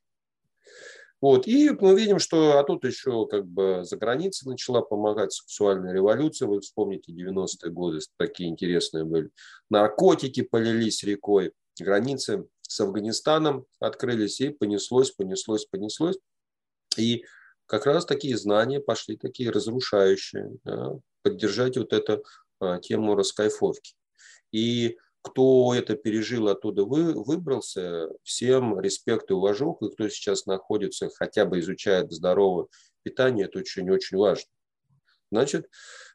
Вот. И мы видим, что а тут еще как бы за границей начала помогать сексуальная революция. Вы вспомните, 90-е годы такие интересные были. Наркотики полились рекой. Границы с Афганистаном открылись и понеслось, понеслось, понеслось. И как раз такие знания пошли, такие разрушающие, да, поддержать вот эту а, тему раскайфовки. И кто это пережил, оттуда вы, выбрался, всем респект и уважух, и кто сейчас находится, хотя бы изучает здоровое питание, это очень-очень важно. Значит,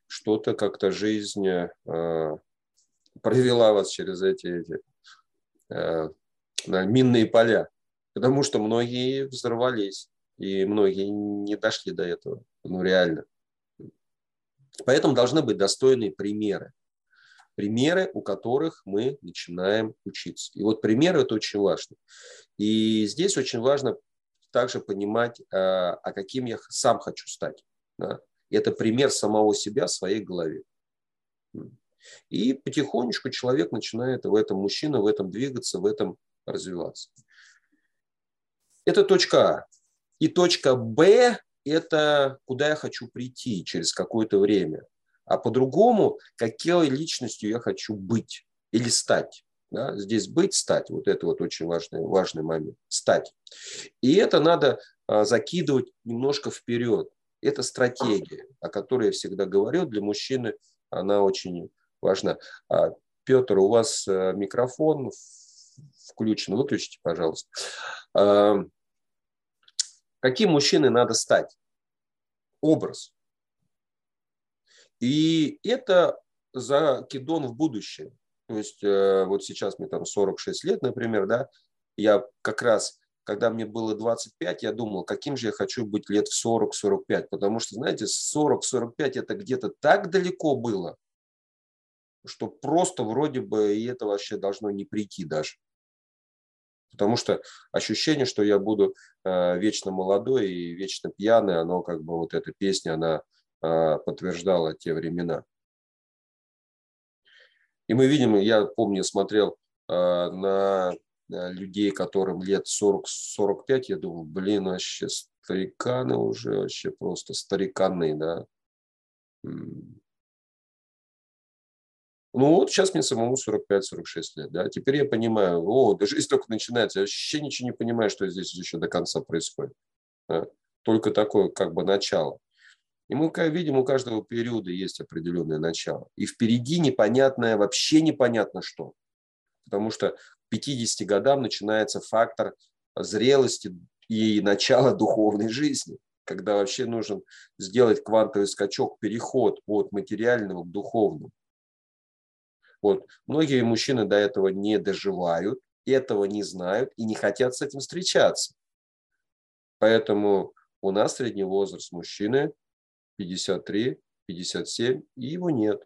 что-то как-то жизнь э, провела вас через эти, эти э, минные поля, потому что многие взорвались, и многие не дошли до этого, ну реально. Поэтому должны быть достойные примеры примеры, у которых мы начинаем учиться. И вот примеры – это очень важно. И здесь очень важно также понимать, а, а каким я сам хочу стать. Да? Это пример самого себя в своей голове. И потихонечку человек начинает в этом, мужчина в этом двигаться, в этом развиваться. Это точка А. И точка Б – это куда я хочу прийти через какое-то время а по-другому, какой личностью я хочу быть или стать. Да? Здесь быть, стать, вот это вот очень важный, важный момент, стать. И это надо а, закидывать немножко вперед. Это стратегия, о которой я всегда говорю, для мужчины она очень важна. А, Петр, у вас а, микрофон включен, выключите, пожалуйста. Каким мужчиной надо стать? Образ. И это закидон в будущее. То есть э, вот сейчас мне там 46 лет, например, да, я как раз, когда мне было 25, я думал, каким же я хочу быть лет в 40-45, потому что, знаете, 40-45 это где-то так далеко было, что просто вроде бы и это вообще должно не прийти даже. Потому что ощущение, что я буду э, вечно молодой и вечно пьяный, оно как бы вот эта песня, она а, подтверждала те времена. И мы видим, я помню, смотрел а, на людей, которым лет 40-45, я думаю, блин, вообще стариканы уже, вообще просто стариканы, да. Ну вот сейчас мне самому 45-46 лет, да, теперь я понимаю, о, да жизнь только начинается, я вообще ничего не понимаю, что здесь еще до конца происходит. Да? Только такое как бы начало. И мы видим, у каждого периода есть определенное начало. И впереди непонятное, вообще непонятно что. Потому что к 50 годам начинается фактор зрелости и начала духовной жизни, когда вообще нужен сделать квантовый скачок, переход от материального к духовному. Вот. Многие мужчины до этого не доживают, этого не знают и не хотят с этим встречаться. Поэтому у нас средний возраст мужчины 53, 57, и его нет.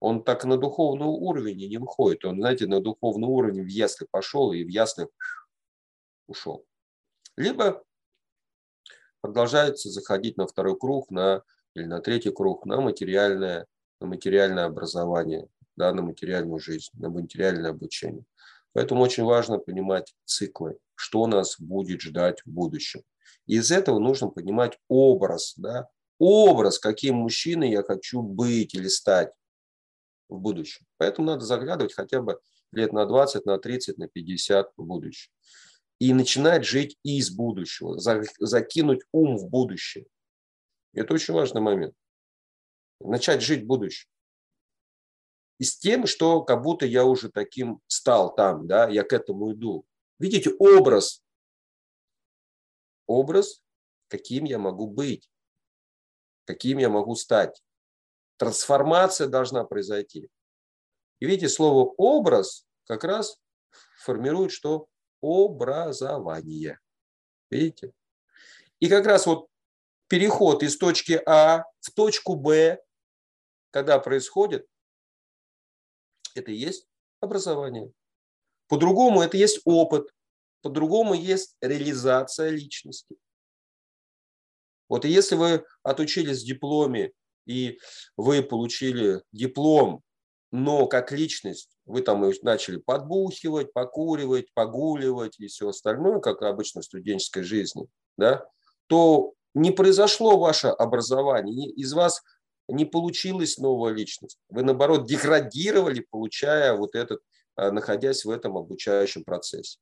Он так на духовный уровень не выходит. Он, знаете, на духовный уровень в ясли пошел и в ясли ушел. Либо продолжается заходить на второй круг на, или на третий круг на материальное, на материальное образование, да, на материальную жизнь, на материальное обучение. Поэтому очень важно понимать циклы, что нас будет ждать в будущем. И из этого нужно понимать образ, да, образ, каким мужчиной я хочу быть или стать в будущем. Поэтому надо заглядывать хотя бы лет на 20, на 30, на 50 в будущее. И начинать жить из будущего, закинуть ум в будущее. Это очень важный момент. Начать жить в будущем. И с тем, что как будто я уже таким стал там, да, я к этому иду. Видите, образ. Образ, каким я могу быть каким я могу стать. Трансформация должна произойти. И видите, слово «образ» как раз формирует что? Образование. Видите? И как раз вот переход из точки А в точку Б, когда происходит, это и есть образование. По-другому это есть опыт, по-другому есть реализация личности. Вот и если вы отучились в дипломе, и вы получили диплом, но как личность вы там начали подбухивать, покуривать, погуливать и все остальное, как обычно в студенческой жизни, да, то не произошло ваше образование, из вас не получилась новая личность. Вы, наоборот, деградировали, получая вот этот, а, находясь в этом обучающем процессе.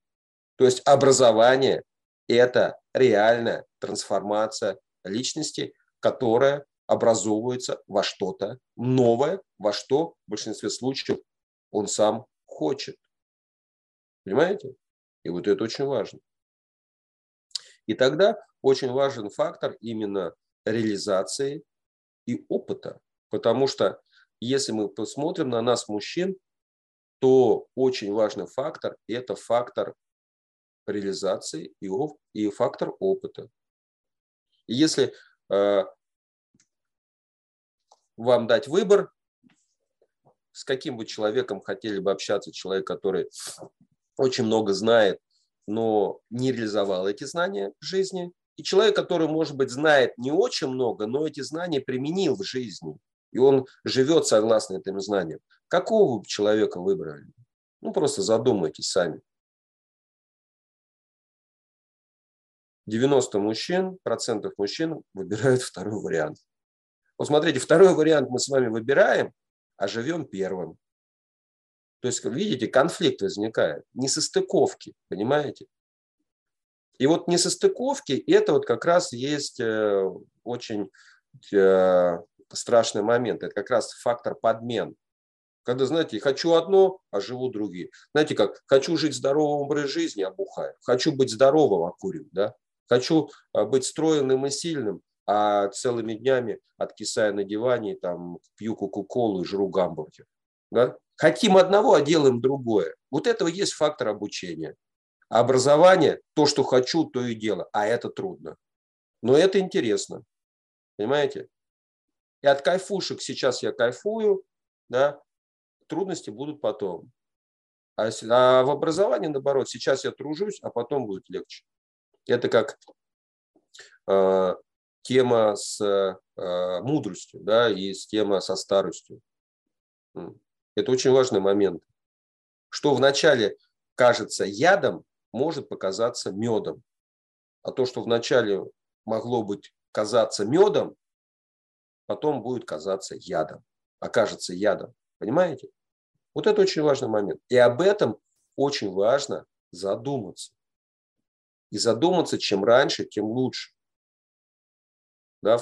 То есть образование – это реальная трансформация личности, которая образовывается во что-то новое, во что в большинстве случаев он сам хочет. Понимаете? И вот это очень важно. И тогда очень важен фактор именно реализации и опыта. Потому что если мы посмотрим на нас, мужчин, то очень важный фактор – это фактор реализации и, и фактор опыта. Если э, вам дать выбор, с каким бы человеком хотели бы общаться, человек, который очень много знает, но не реализовал эти знания в жизни, и человек, который, может быть, знает не очень много, но эти знания применил в жизни, и он живет согласно этим знаниям. Какого бы человека выбрали? Ну, просто задумайтесь сами. 90 мужчин, процентов мужчин выбирают второй вариант. Вот смотрите, второй вариант мы с вами выбираем, а живем первым. То есть, видите, конфликт возникает, несостыковки, понимаете? И вот несостыковки – это вот как раз есть э, очень э, страшный момент. Это как раз фактор подмен. Когда, знаете, хочу одно, а живу другие. Знаете, как хочу жить здоровым образ жизни, а бухаю. Хочу быть здоровым, а курю. Да? Хочу а, быть стройным и сильным, а целыми днями откисая на диване, там, пью кока-колу и жру гамбургер. Да? Хотим одного, а делаем другое. Вот этого есть фактор обучения. А образование, то, что хочу, то и дело. А это трудно. Но это интересно. Понимаете? И от кайфушек сейчас я кайфую, да, трудности будут потом. А, а в образовании, наоборот, сейчас я тружусь, а потом будет легче. Это как э, тема с э, мудростью, да, и с тема со старостью. Это очень важный момент. Что вначале кажется ядом, может показаться медом. А то, что вначале могло быть казаться медом, потом будет казаться ядом. Окажется ядом. Понимаете? Вот это очень важный момент. И об этом очень важно задуматься. И задуматься, чем раньше, тем лучше. Да?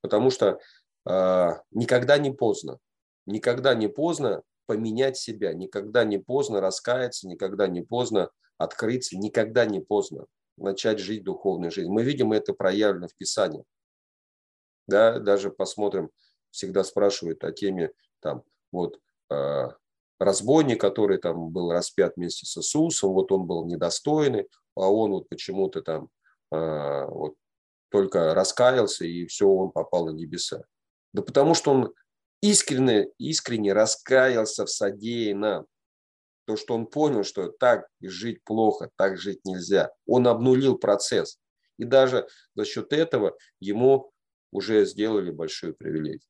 Потому что э, никогда не поздно. Никогда не поздно поменять себя, никогда не поздно раскаяться, никогда не поздно открыться, никогда не поздно начать жить духовной жизнью. Мы видим это проявлено в Писании. Да, даже посмотрим, всегда спрашивают о теме там, вот, э, разбойник, который там был распят вместе с Иисусом, вот он был недостойный, а он вот почему-то там э, вот, только раскаялся, и все, он попал на небеса. Да потому что он искренне, искренне раскаялся в содеянном. То, что он понял, что так жить плохо, так жить нельзя. Он обнулил процесс. И даже за счет этого ему уже сделали большую привилегию.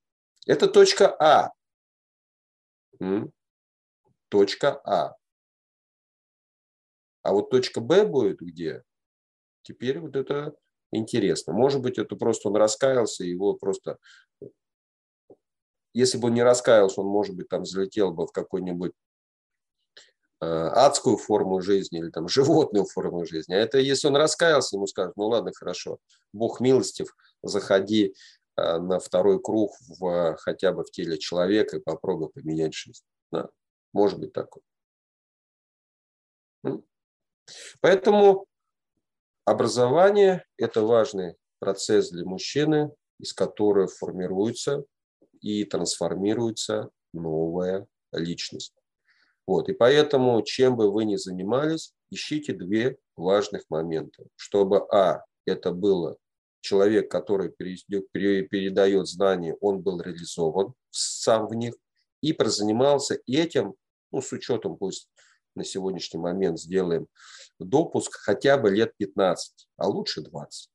Это точка А. Точка А. А вот точка Б будет где? Теперь вот это интересно. Может быть, это просто он раскаялся, его просто... Если бы он не раскаялся, он, может быть, там залетел бы в какой-нибудь э, адскую форму жизни или там животную форму жизни. А это если он раскаялся, ему скажут, ну ладно, хорошо, Бог милостив, заходи э, на второй круг в, хотя бы в теле человека и попробуй поменять жизнь. Да? Может быть такое. Поэтому Образование – это важный процесс для мужчины, из которого формируется и трансформируется новая личность. Вот, и поэтому, чем бы вы ни занимались, ищите две важных момента. Чтобы, а, это было человек, который передает знания, он был реализован сам в них и прозанимался этим, ну, с учетом, пусть на сегодняшний момент сделаем допуск хотя бы лет 15, а лучше 20.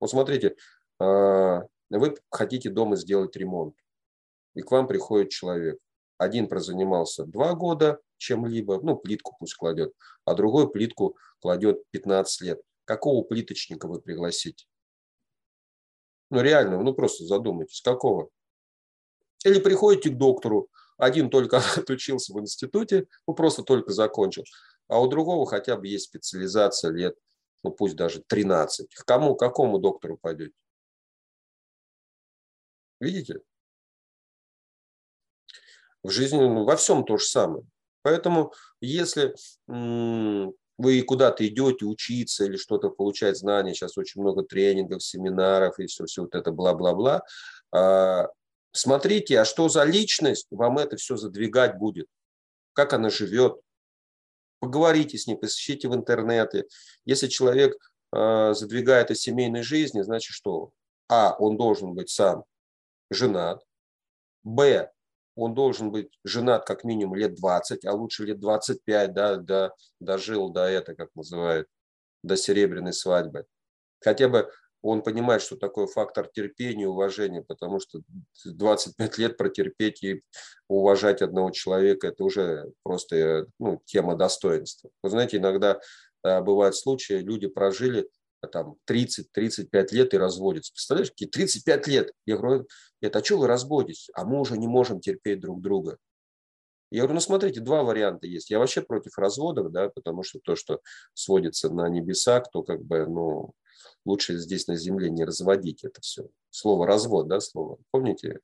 Вот смотрите, а, вы хотите дома сделать ремонт, и к вам приходит человек. Один прозанимался два года чем-либо, ну, плитку пусть кладет, а другой плитку кладет 15 лет. Какого плиточника вы пригласите? Ну, реально, ну, просто задумайтесь, какого? Или приходите к доктору, один только отучился в институте, ну, просто только закончил, а у другого хотя бы есть специализация лет, ну, пусть даже 13. К кому, к какому доктору пойдете? Видите? В жизни, ну, во всем то же самое. Поэтому, если вы куда-то идете учиться или что-то получать знания, сейчас очень много тренингов, семинаров и все, все вот это бла-бла-бла, а, смотрите, а что за личность вам это все задвигать будет, как она живет, поговорите с ней, посещите в интернете. Если человек а, задвигает о семейной жизни, значит что? А, он должен быть сам женат. Б, он должен быть женат как минимум лет 20, а лучше лет 25, да, да, дожил до это, как называют, до серебряной свадьбы. Хотя бы он понимает, что такое фактор терпения, уважения, потому что 25 лет протерпеть и уважать одного человека, это уже просто ну, тема достоинства. Вы знаете, иногда э, бывают случаи, люди прожили э, там 30-35 лет и разводятся. Представляешь, какие 35 лет? Я говорю, это а что вы разводитесь? А мы уже не можем терпеть друг друга. Я говорю, ну смотрите, два варианта есть. Я вообще против разводов, да, потому что то, что сводится на небесах, то как бы, ну, лучше здесь на земле не разводить это все. Слово развод, да, слово. Помните,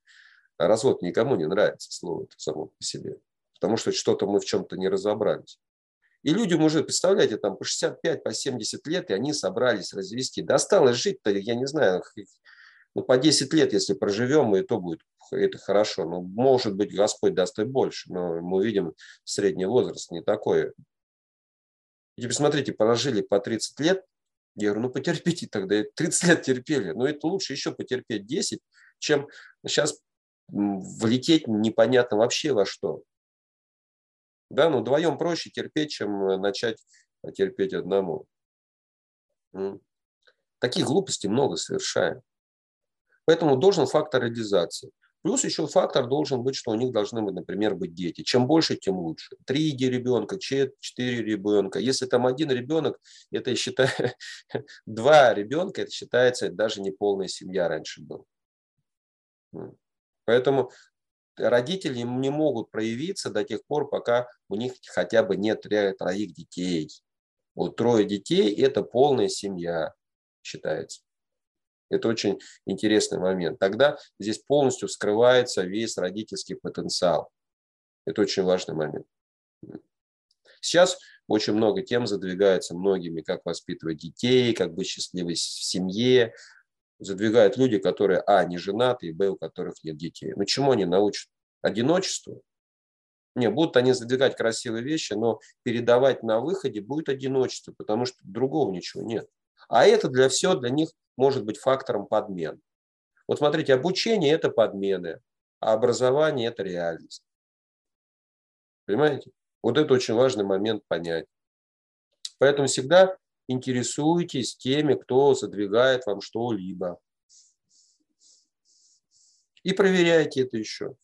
развод никому не нравится, слово само по себе. Потому что что-то мы в чем-то не разобрались. И людям уже, представляете, там по 65, по 70 лет, и они собрались развести. Да осталось жить-то, я не знаю, ну, по 10 лет, если проживем, и то будет это хорошо. Ну, может быть, Господь даст и больше, но мы видим, средний возраст не такой. И посмотрите, прожили по 30 лет, я говорю, ну потерпите тогда, 30 лет терпели, но это лучше еще потерпеть 10, чем сейчас влететь непонятно вообще во что. Да, ну вдвоем проще терпеть, чем э, начать терпеть одному. Таких глупостей много совершаем. Поэтому должен фактор реализации. Плюс еще фактор должен быть, что у них должны, быть, например, быть дети. Чем больше, тем лучше. Три ребенка, четыре ребенка. Если там один ребенок, это я считаю, два ребенка, это считается даже не полная семья раньше была. Поэтому родители не могут проявиться до тех пор, пока у них хотя бы нет троих детей. Вот трое детей – это полная семья считается. Это очень интересный момент. Тогда здесь полностью вскрывается весь родительский потенциал. Это очень важный момент. Сейчас очень много тем задвигается многими, как воспитывать детей, как быть счастливой в семье. Задвигают люди, которые, а, не женаты, и, б, у которых нет детей. Ну, чему они научат? Одиночеству? Не, будут они задвигать красивые вещи, но передавать на выходе будет одиночество, потому что другого ничего нет. А это для всего для них может быть фактором подмен. Вот смотрите, обучение – это подмены, а образование – это реальность. Понимаете? Вот это очень важный момент понять. Поэтому всегда интересуйтесь теми, кто задвигает вам что-либо. И проверяйте это еще.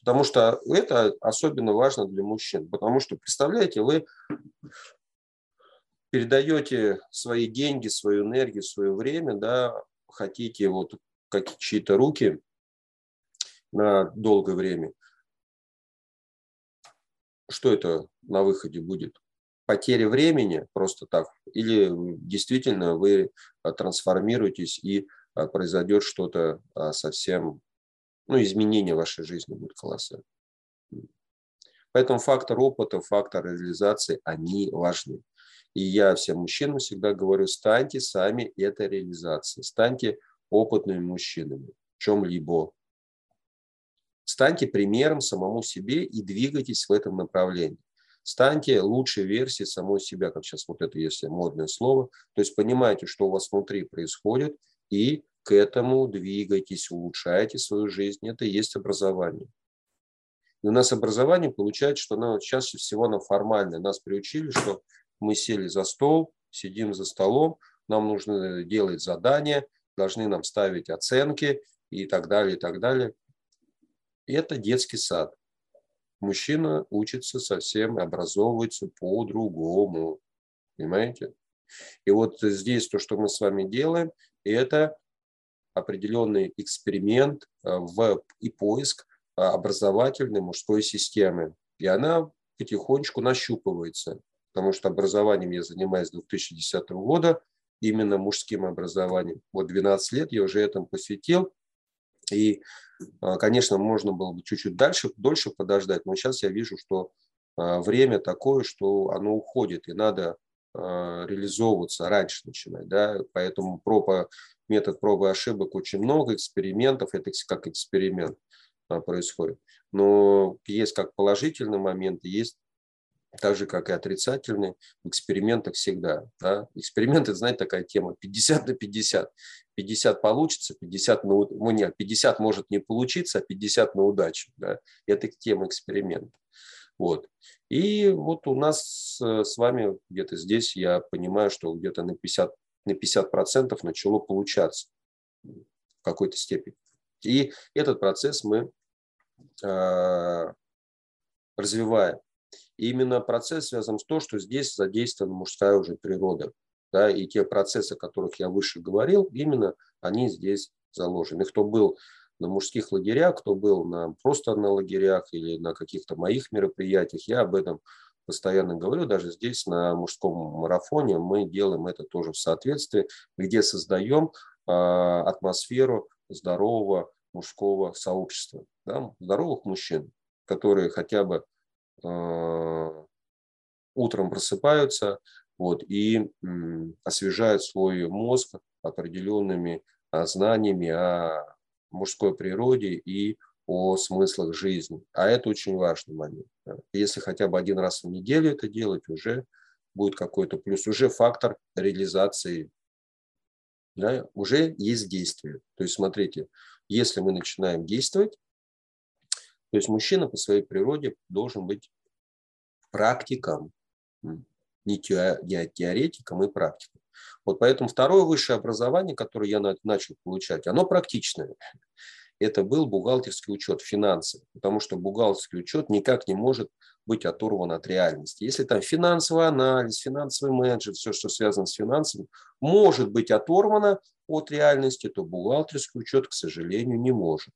Потому что это особенно важно для мужчин. Потому что, представляете, вы передаете свои деньги, свою энергию, свое время, да, хотите вот как чьи-то руки на долгое время, что это на выходе будет? Потеря времени просто так? Или действительно вы трансформируетесь и а, произойдет что-то а, совсем, ну, изменение вашей жизни будет колоссальное. Поэтому фактор опыта, фактор реализации, они важны. И я всем мужчинам всегда говорю, станьте сами этой реализацией, станьте опытными мужчинами в чем-либо. Станьте примером самому себе и двигайтесь в этом направлении. Станьте лучшей версией самой себя, как сейчас вот это есть модное слово. То есть понимаете, что у вас внутри происходит, и к этому двигайтесь, улучшайте свою жизнь. Это и есть образование. И у нас образование получается, что оно чаще всего оно формальное. Нас приучили, что мы сели за стол, сидим за столом, нам нужно делать задания, должны нам ставить оценки и так далее, и так далее. И это детский сад. Мужчина учится совсем, образовывается по-другому. Понимаете? И вот здесь то, что мы с вами делаем, это определенный эксперимент э, в, и поиск э, образовательной мужской системы. И она потихонечку нащупывается, потому что образованием я занимаюсь с 2010 года, именно мужским образованием. Вот 12 лет я уже этому посвятил. И, э, конечно, можно было бы чуть-чуть дальше, дольше подождать, но сейчас я вижу, что время такое, что оно уходит, и надо реализовываться раньше начинать. Да? Поэтому проба метод пробы ошибок очень много, экспериментов, это как эксперимент а, происходит. Но есть как положительные моменты, есть так же, как и отрицательные, в экспериментах всегда. Да? Эксперименты, знаете, такая тема, 50 на 50. 50 получится, 50, на, ну нет, 50 может не получиться, а 50 на удачу. Да? Это тема эксперимента. Вот. И вот у нас с вами где-то здесь, я понимаю, что где-то на 50 на 50% начало получаться в какой-то степени. И этот процесс мы э, развиваем. И именно процесс связан с тем, что здесь задействована мужская уже природа. Да, и те процессы, о которых я выше говорил, именно они здесь заложены. Кто был на мужских лагерях, кто был на, просто на лагерях или на каких-то моих мероприятиях, я об этом постоянно говорю, даже здесь на мужском марафоне мы делаем это тоже в соответствии, где создаем а, атмосферу здорового мужского сообщества, да, здоровых мужчин, которые хотя бы э, утром просыпаются вот, и освежают свой мозг определенными а, знаниями о мужской природе и о смыслах жизни. А это очень важный момент. Если хотя бы один раз в неделю это делать, уже будет какой-то плюс, уже фактор реализации, да, уже есть действие. То есть смотрите, если мы начинаем действовать, то есть мужчина по своей природе должен быть практиком, не теоретиком и практиком. Вот поэтому второе высшее образование, которое я начал получать, оно практичное это был бухгалтерский учет, финансы, потому что бухгалтерский учет никак не может быть оторван от реальности. Если там финансовый анализ, финансовый менеджер, все, что связано с финансами, может быть оторвано от реальности, то бухгалтерский учет, к сожалению, не может.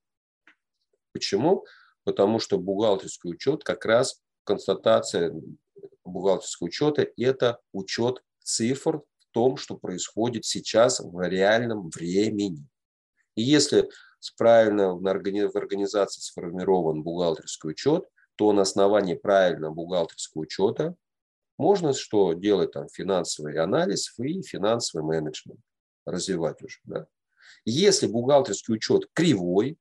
Почему? Потому что бухгалтерский учет как раз констатация бухгалтерского учета – это учет цифр в том, что происходит сейчас в реальном времени. И если правильно в организации сформирован бухгалтерский учет, то на основании правильного бухгалтерского учета можно что делать там финансовый анализ и финансовый менеджмент развивать уже. Да? Если бухгалтерский учет кривой,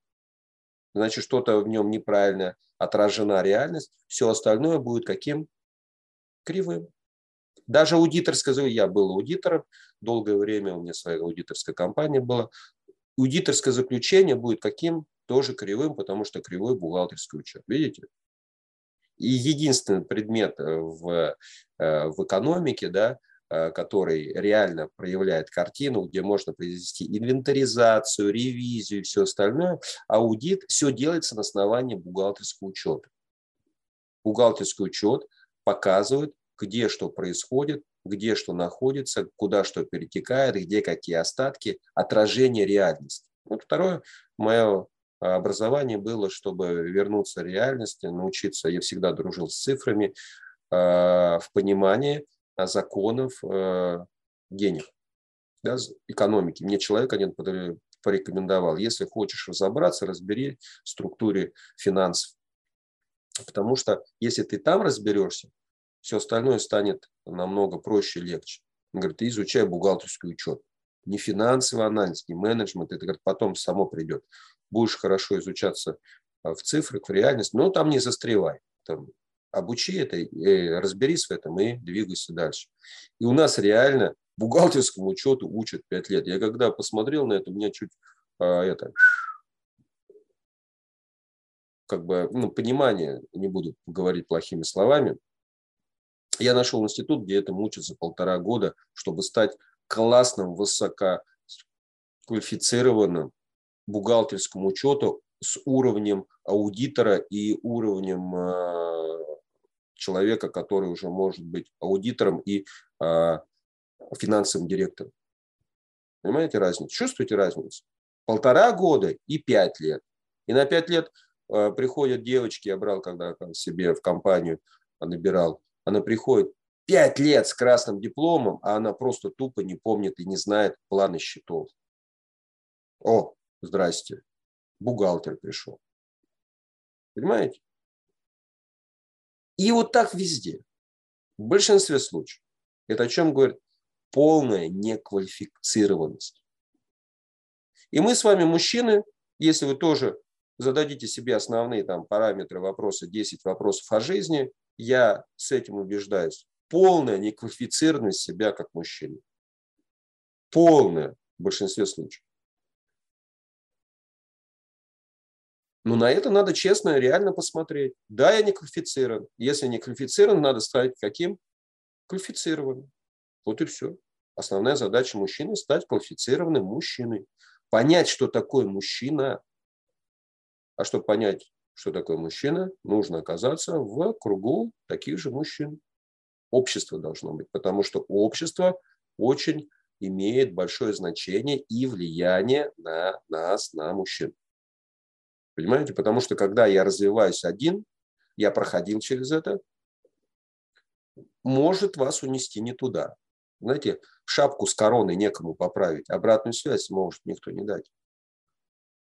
значит что-то в нем неправильно отражена реальность, все остальное будет каким? Кривым. Даже аудиторское, я был аудитором, долгое время у меня своя аудиторская компания была, аудиторское заключение будет каким? Тоже кривым, потому что кривой бухгалтерский учет. Видите? И единственный предмет э, в, э, в экономике, да, который реально проявляет картину, где можно произвести инвентаризацию, ревизию и все остальное, аудит, все делается на основании бухгалтерского учета. Бухгалтерский учет показывает, где что происходит, где что находится, куда что перетекает, где какие остатки, отражение реальности. Вот второе мое образование было, чтобы вернуться к реальности, научиться, я всегда дружил с цифрами, а, в понимании законов э, денег, да, экономики. Мне человек один порекомендовал, если хочешь разобраться, разбери в структуре финансов. Потому что если ты там разберешься, все остальное станет намного проще и легче. Он говорит, ты изучай бухгалтерский учет. Не финансовый анализ, не менеджмент, это говорит, потом само придет. Будешь хорошо изучаться а, в цифрах, в реальности, но там не застревай. Там обучи это, э, разберись в этом и двигайся дальше. И у нас реально бухгалтерскому учету учат 5 лет. Я когда посмотрел на это, у меня чуть а, это как бы ну, понимание, не буду говорить плохими словами, я нашел институт, где этому учатся полтора года, чтобы стать классным, высококвалифицированным бухгалтерскому учету с уровнем аудитора и уровнем э, человека, который уже может быть аудитором и э, финансовым директором. Понимаете разницу? Чувствуете разницу? Полтора года и пять лет. И на пять лет э, приходят девочки, я брал когда там, себе в компанию, набирал, она приходит пять лет с красным дипломом, а она просто тупо не помнит и не знает планы счетов. О, здрасте, бухгалтер пришел. Понимаете? И вот так везде. В большинстве случаев. Это о чем говорит полная неквалифицированность. И мы с вами, мужчины, если вы тоже зададите себе основные там параметры вопроса, 10 вопросов о жизни, я с этим убеждаюсь. Полная неквалифицированность себя как мужчины. Полная в большинстве случаев. Но на это надо честно, реально посмотреть. Да, я не квалифицирован. Если не квалифицирован, надо стать каким? Квалифицированным. Вот и все. Основная задача мужчины – стать квалифицированным мужчиной. Понять, что такое мужчина. А чтобы понять, что такое мужчина, нужно оказаться в кругу таких же мужчин. Общество должно быть, потому что общество очень имеет большое значение и влияние на нас, на мужчин. Понимаете? Потому что когда я развиваюсь один, я проходил через это, может вас унести не туда. Знаете, шапку с короной некому поправить, обратную связь может никто не дать.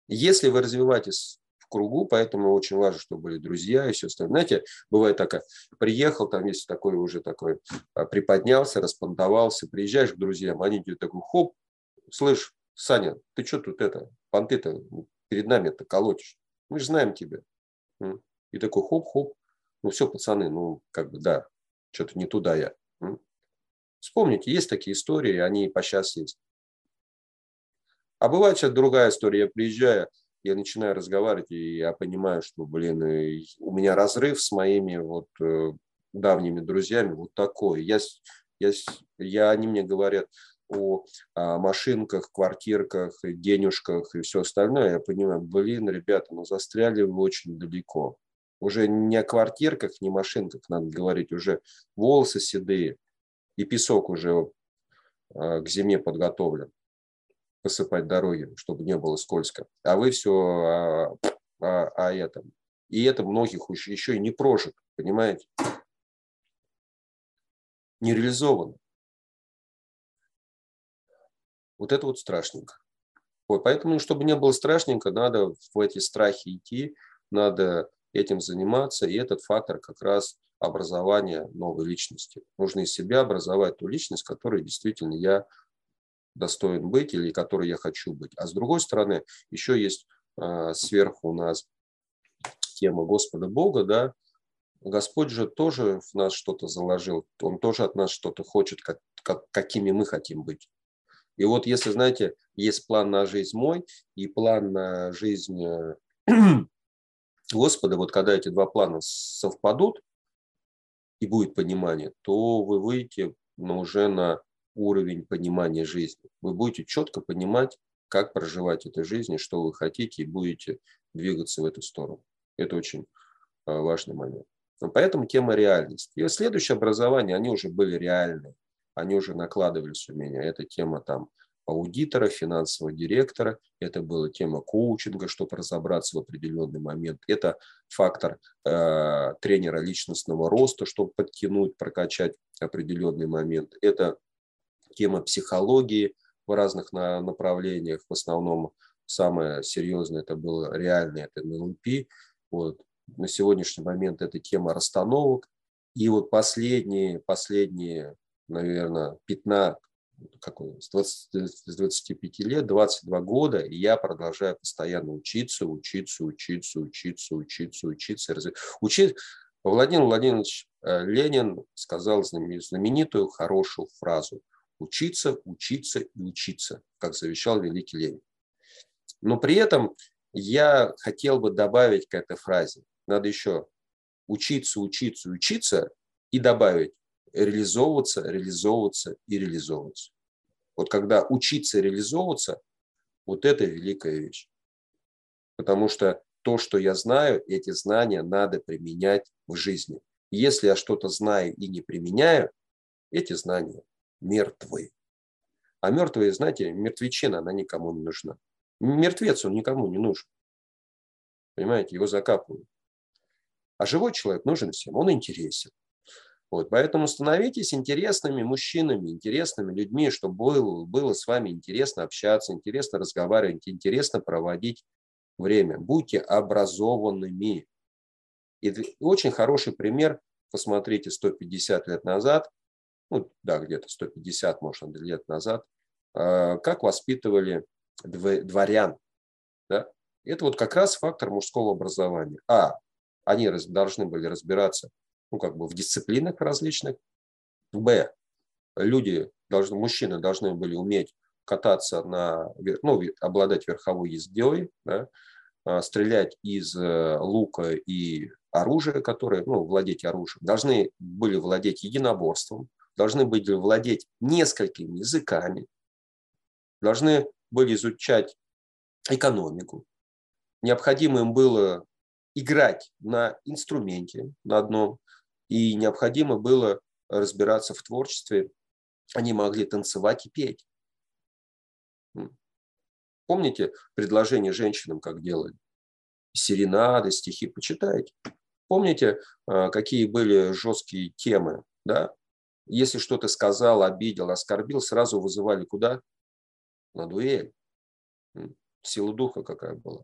Если вы развиваетесь в кругу, поэтому очень важно, чтобы были друзья и все остальное. Знаете, бывает так, приехал, там есть такой уже такой, а, приподнялся, распонтовался, приезжаешь к друзьям, они тебе такой, хоп, слышь, Саня, ты что тут это, понты-то перед нами это колотишь. Мы же знаем тебя. И такой хоп-хоп. Ну все, пацаны, ну как бы да, что-то не туда я. Вспомните, есть такие истории, они и по сейчас есть. А бывает сейчас другая история. Я приезжаю, я начинаю разговаривать, и я понимаю, что, блин, у меня разрыв с моими вот э, давними друзьями вот такой. Я, я, я, они мне говорят, о, о машинках, квартирках, денежках и все остальное, я понимаю, блин, ребята, ну застряли вы очень далеко. Уже не о квартирках, не машинках надо говорить, уже волосы седые и песок уже а, к зиме подготовлен. Посыпать дороги, чтобы не было скользко. А вы все о, о, о этом. И это многих еще и не прожит, понимаете? Не реализовано. Вот это вот страшненько. Вот, поэтому, чтобы не было страшненько, надо в эти страхи идти, надо этим заниматься, и этот фактор как раз образования новой личности. Нужно из себя образовать ту личность, которой действительно я достоин быть или которой я хочу быть. А с другой стороны, еще есть э, сверху у нас тема Господа Бога, да, Господь же тоже в нас что-то заложил, Он тоже от нас что-то хочет, как, как, какими мы хотим быть. И вот если, знаете, есть план на жизнь мой и план на жизнь э, Господа, вот когда эти два плана совпадут и будет понимание, то вы выйдете но уже на уровень понимания жизни. Вы будете четко понимать, как проживать эту жизнь, что вы хотите, и будете двигаться в эту сторону. Это очень э, важный момент. Поэтому тема реальности. И следующее образование, они уже были реальные они уже накладывались у меня. Это тема там аудитора, финансового директора, это была тема коучинга, чтобы разобраться в определенный момент. Это фактор э, тренера личностного роста, чтобы подтянуть, прокачать определенный момент. Это тема психологии в разных на, направлениях. В основном самое серьезное это было реальное, это НЛП. Вот. На сегодняшний момент это тема расстановок. И вот последние, последние наверное, 15, какой, с, 20, с 25 лет, 22 года, и я продолжаю постоянно учиться, учиться, учиться, учиться, учиться, учиться, учить. Владимир Владимирович э, Ленин сказал знаменитую хорошую фразу «учиться, учиться и учиться», как завещал великий Ленин. Но при этом я хотел бы добавить к этой фразе, надо еще учиться, учиться, учиться и добавить реализовываться, реализовываться и реализовываться. Вот когда учиться реализовываться, вот это великая вещь. Потому что то, что я знаю, эти знания надо применять в жизни. Если я что-то знаю и не применяю, эти знания мертвы. А мертвые, знаете, мертвечина, она никому не нужна. Мертвец, он никому не нужен. Понимаете, его закапывают. А живой человек нужен всем, он интересен. Вот, поэтому становитесь интересными мужчинами, интересными людьми, чтобы было, было с вами интересно общаться, интересно разговаривать, интересно проводить время. Будьте образованными. И очень хороший пример, посмотрите, 150 лет назад, ну да, где-то 150, может, лет назад, а, как воспитывали дворян. Да? Это вот как раз фактор мужского образования. А, они должны были разбираться ну, как бы в дисциплинах различных. Б, люди, должны, мужчины должны были уметь кататься на, ну, обладать верховой ездой, да, а, стрелять из э, лука и оружия, которое, ну, владеть оружием, должны были владеть единоборством, должны были владеть несколькими языками, должны были изучать экономику. Необходимо им было играть на инструменте, на одном, и необходимо было разбираться в творчестве. Они могли танцевать и петь. Помните предложение женщинам, как делали? Серенады, стихи, почитайте. Помните, а, какие были жесткие темы? Да? Если что-то сказал, обидел, оскорбил, сразу вызывали куда? На дуэль. Сила духа какая была.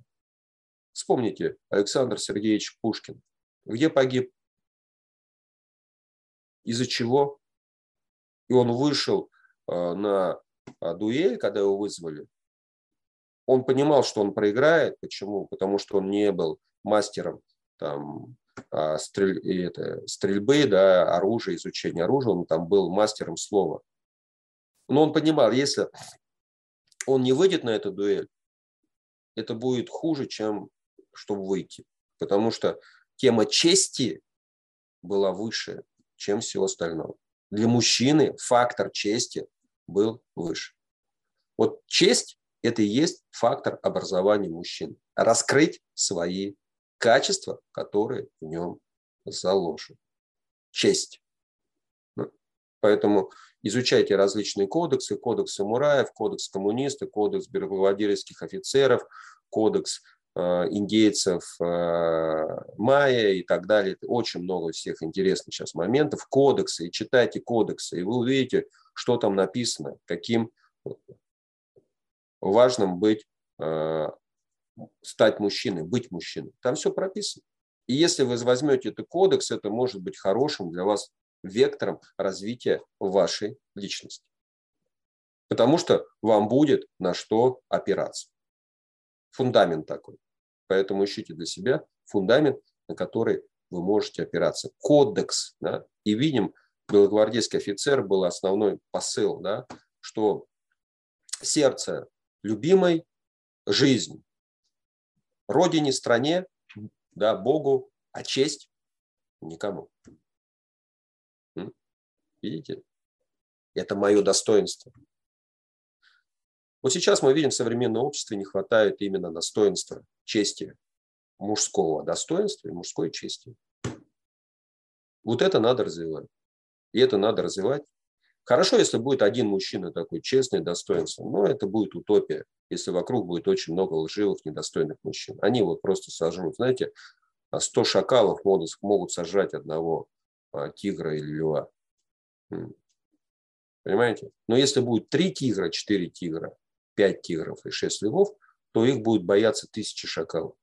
Вспомните, Александр Сергеевич Пушкин. Где погиб? Из-за чего? И он вышел а, на а, дуэль, когда его вызвали. Он понимал, что он проиграет. Почему? Потому что он не был мастером там, а, стрель, это, стрельбы, да, оружия, изучения оружия. Он там был мастером слова. Но он понимал, если он не выйдет на эту дуэль, это будет хуже, чем чтобы выйти. Потому что тема чести была выше, чем всего остального. Для мужчины фактор чести был выше. Вот честь – это и есть фактор образования мужчин. Раскрыть свои качества, которые в нем заложены. Честь. Ну, поэтому изучайте различные кодексы, кодекс самураев, кодекс коммунистов, кодекс белогвардейских офицеров, кодекс индейцев э, майя и так далее. Очень много всех интересных сейчас моментов. Кодексы, и читайте кодексы, и вы увидите, что там написано, каким важным быть, э, стать мужчиной, быть мужчиной. Там все прописано. И если вы возьмете этот кодекс, это может быть хорошим для вас вектором развития вашей личности. Потому что вам будет на что опираться. Фундамент такой. Поэтому ищите для себя фундамент, на который вы можете опираться. Кодекс. Да? И видим, белогвардейский офицер был основной посыл, да, что сердце любимой, жизнь, родине, стране, да, Богу, а честь никому. Видите? Это мое достоинство. Вот сейчас мы видим, в современном обществе не хватает именно достоинства, чести, мужского достоинства и мужской чести. Вот это надо развивать. И это надо развивать. Хорошо, если будет один мужчина такой честный, достоинственный, но это будет утопия, если вокруг будет очень много лживых, недостойных мужчин. Они вот просто сожрут. Знаете, 100 шакалов могут, могут сожрать одного а, тигра или льва. Понимаете? Но если будет три тигра, четыре тигра, 5 тигров и 6 львов, то их будет бояться тысячи шакалов.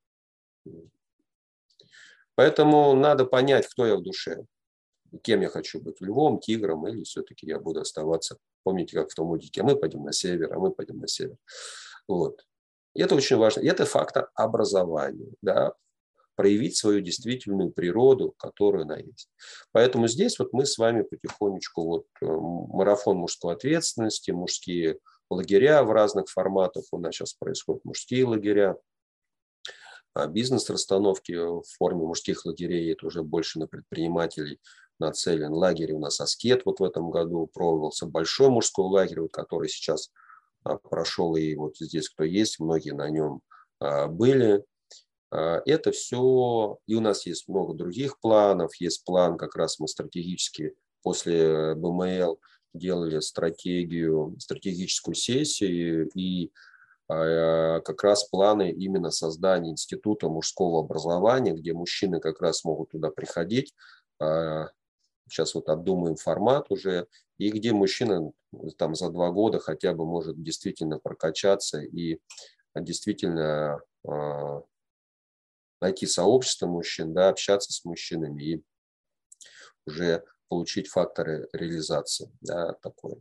Поэтому надо понять, кто я в душе. Кем я хочу быть, львом, тигром, или все-таки я буду оставаться. Помните, как в том мультике, мы пойдем на север, а мы пойдем на север. Вот. И это очень важно. И это фактор образования. Да? проявить свою действительную природу, которую она есть. Поэтому здесь вот мы с вами потихонечку, вот э, марафон мужской ответственности, мужские лагеря в разных форматах, у нас сейчас происходят мужские лагеря, а бизнес-расстановки в форме мужских лагерей, это уже больше на предпринимателей нацелен. Лагерь у нас Аскет вот в этом году проводился, большой мужской лагерь, вот, который сейчас а, прошел, и вот здесь кто есть, многие на нем а, были. Это все, и у нас есть много других планов. Есть план, как раз мы стратегически после БМЛ делали стратегию, стратегическую сессию, и а, как раз планы именно создания института мужского образования, где мужчины как раз могут туда приходить. Сейчас вот обдумаем формат уже, и где мужчина там за два года хотя бы может действительно прокачаться и действительно найти сообщество мужчин, да, общаться с мужчинами и уже получить факторы реализации, да, такое.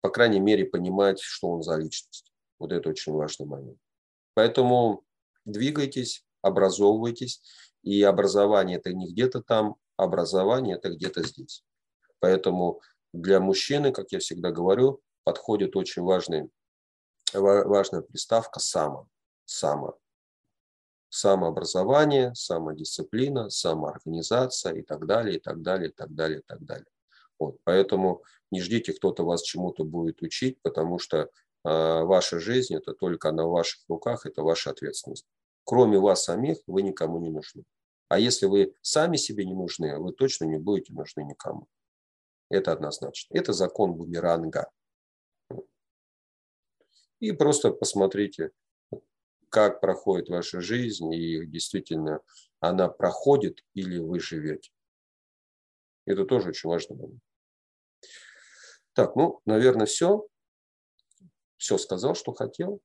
По крайней мере, понимать, что он за личность. Вот это очень важный момент. Поэтому двигайтесь, образовывайтесь, и образование это не где-то там, образование это где-то здесь. Поэтому для мужчины, как я всегда говорю, подходит очень важный, важная приставка «само». «Само» самообразование, самодисциплина, самоорганизация и так далее, и так далее, и так далее, и так далее. Вот, поэтому не ждите, кто-то вас чему-то будет учить, потому что э, ваша жизнь – это только на ваших руках, это ваша ответственность. Кроме вас самих вы никому не нужны. А если вы сами себе не нужны, вы точно не будете нужны никому. Это однозначно. Это закон бумеранга. И просто посмотрите, как проходит ваша жизнь, и действительно она проходит или вы живете. Это тоже очень важно. Так, ну, наверное, все. Все сказал, что хотел.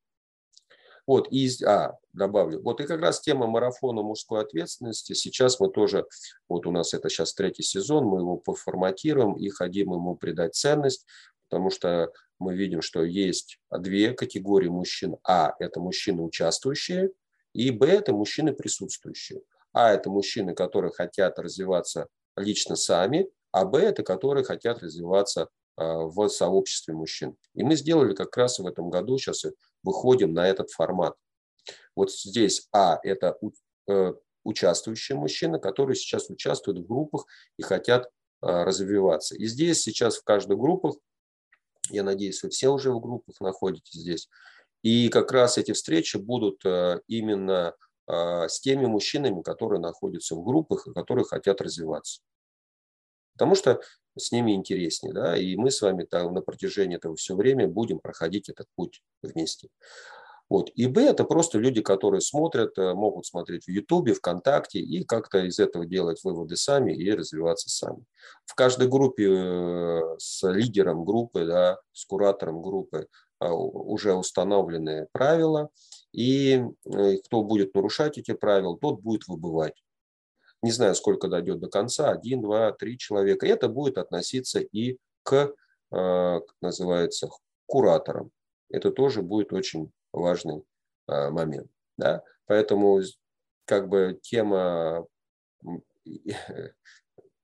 Вот, и, а, добавлю, вот и как раз тема марафона мужской ответственности, сейчас мы тоже, вот у нас это сейчас третий сезон, мы его поформатируем и хотим ему придать ценность, потому что мы видим, что есть две категории мужчин. А – это мужчины участвующие, и Б – это мужчины присутствующие. А – это мужчины, которые хотят развиваться лично сами, а Б – это которые хотят развиваться а, в сообществе мужчин. И мы сделали как раз в этом году, сейчас выходим на этот формат. Вот здесь А – это э, участвующие мужчины, которые сейчас участвуют в группах и хотят а, развиваться. И здесь сейчас в каждой группе я надеюсь, вы все уже в группах находитесь здесь. И как раз эти встречи будут э, именно э, с теми мужчинами, которые находятся в группах и которые хотят развиваться. Потому что с ними интереснее, да, и мы с вами там на протяжении этого все время будем проходить этот путь вместе. Вот. И Б – это просто люди, которые смотрят, э, могут смотреть в Ютубе, ВКонтакте и как-то из этого делать выводы сами и развиваться сами. В каждой группе э, с лидером группы, да, с куратором группы а, уже установлены правила, и э, кто будет нарушать эти правила, тот будет выбывать. Не знаю, сколько дойдет до конца, один, два, три человека. Это будет относиться и к, как называется, кураторам. Это тоже будет очень важный а, момент. Да? Поэтому как бы тема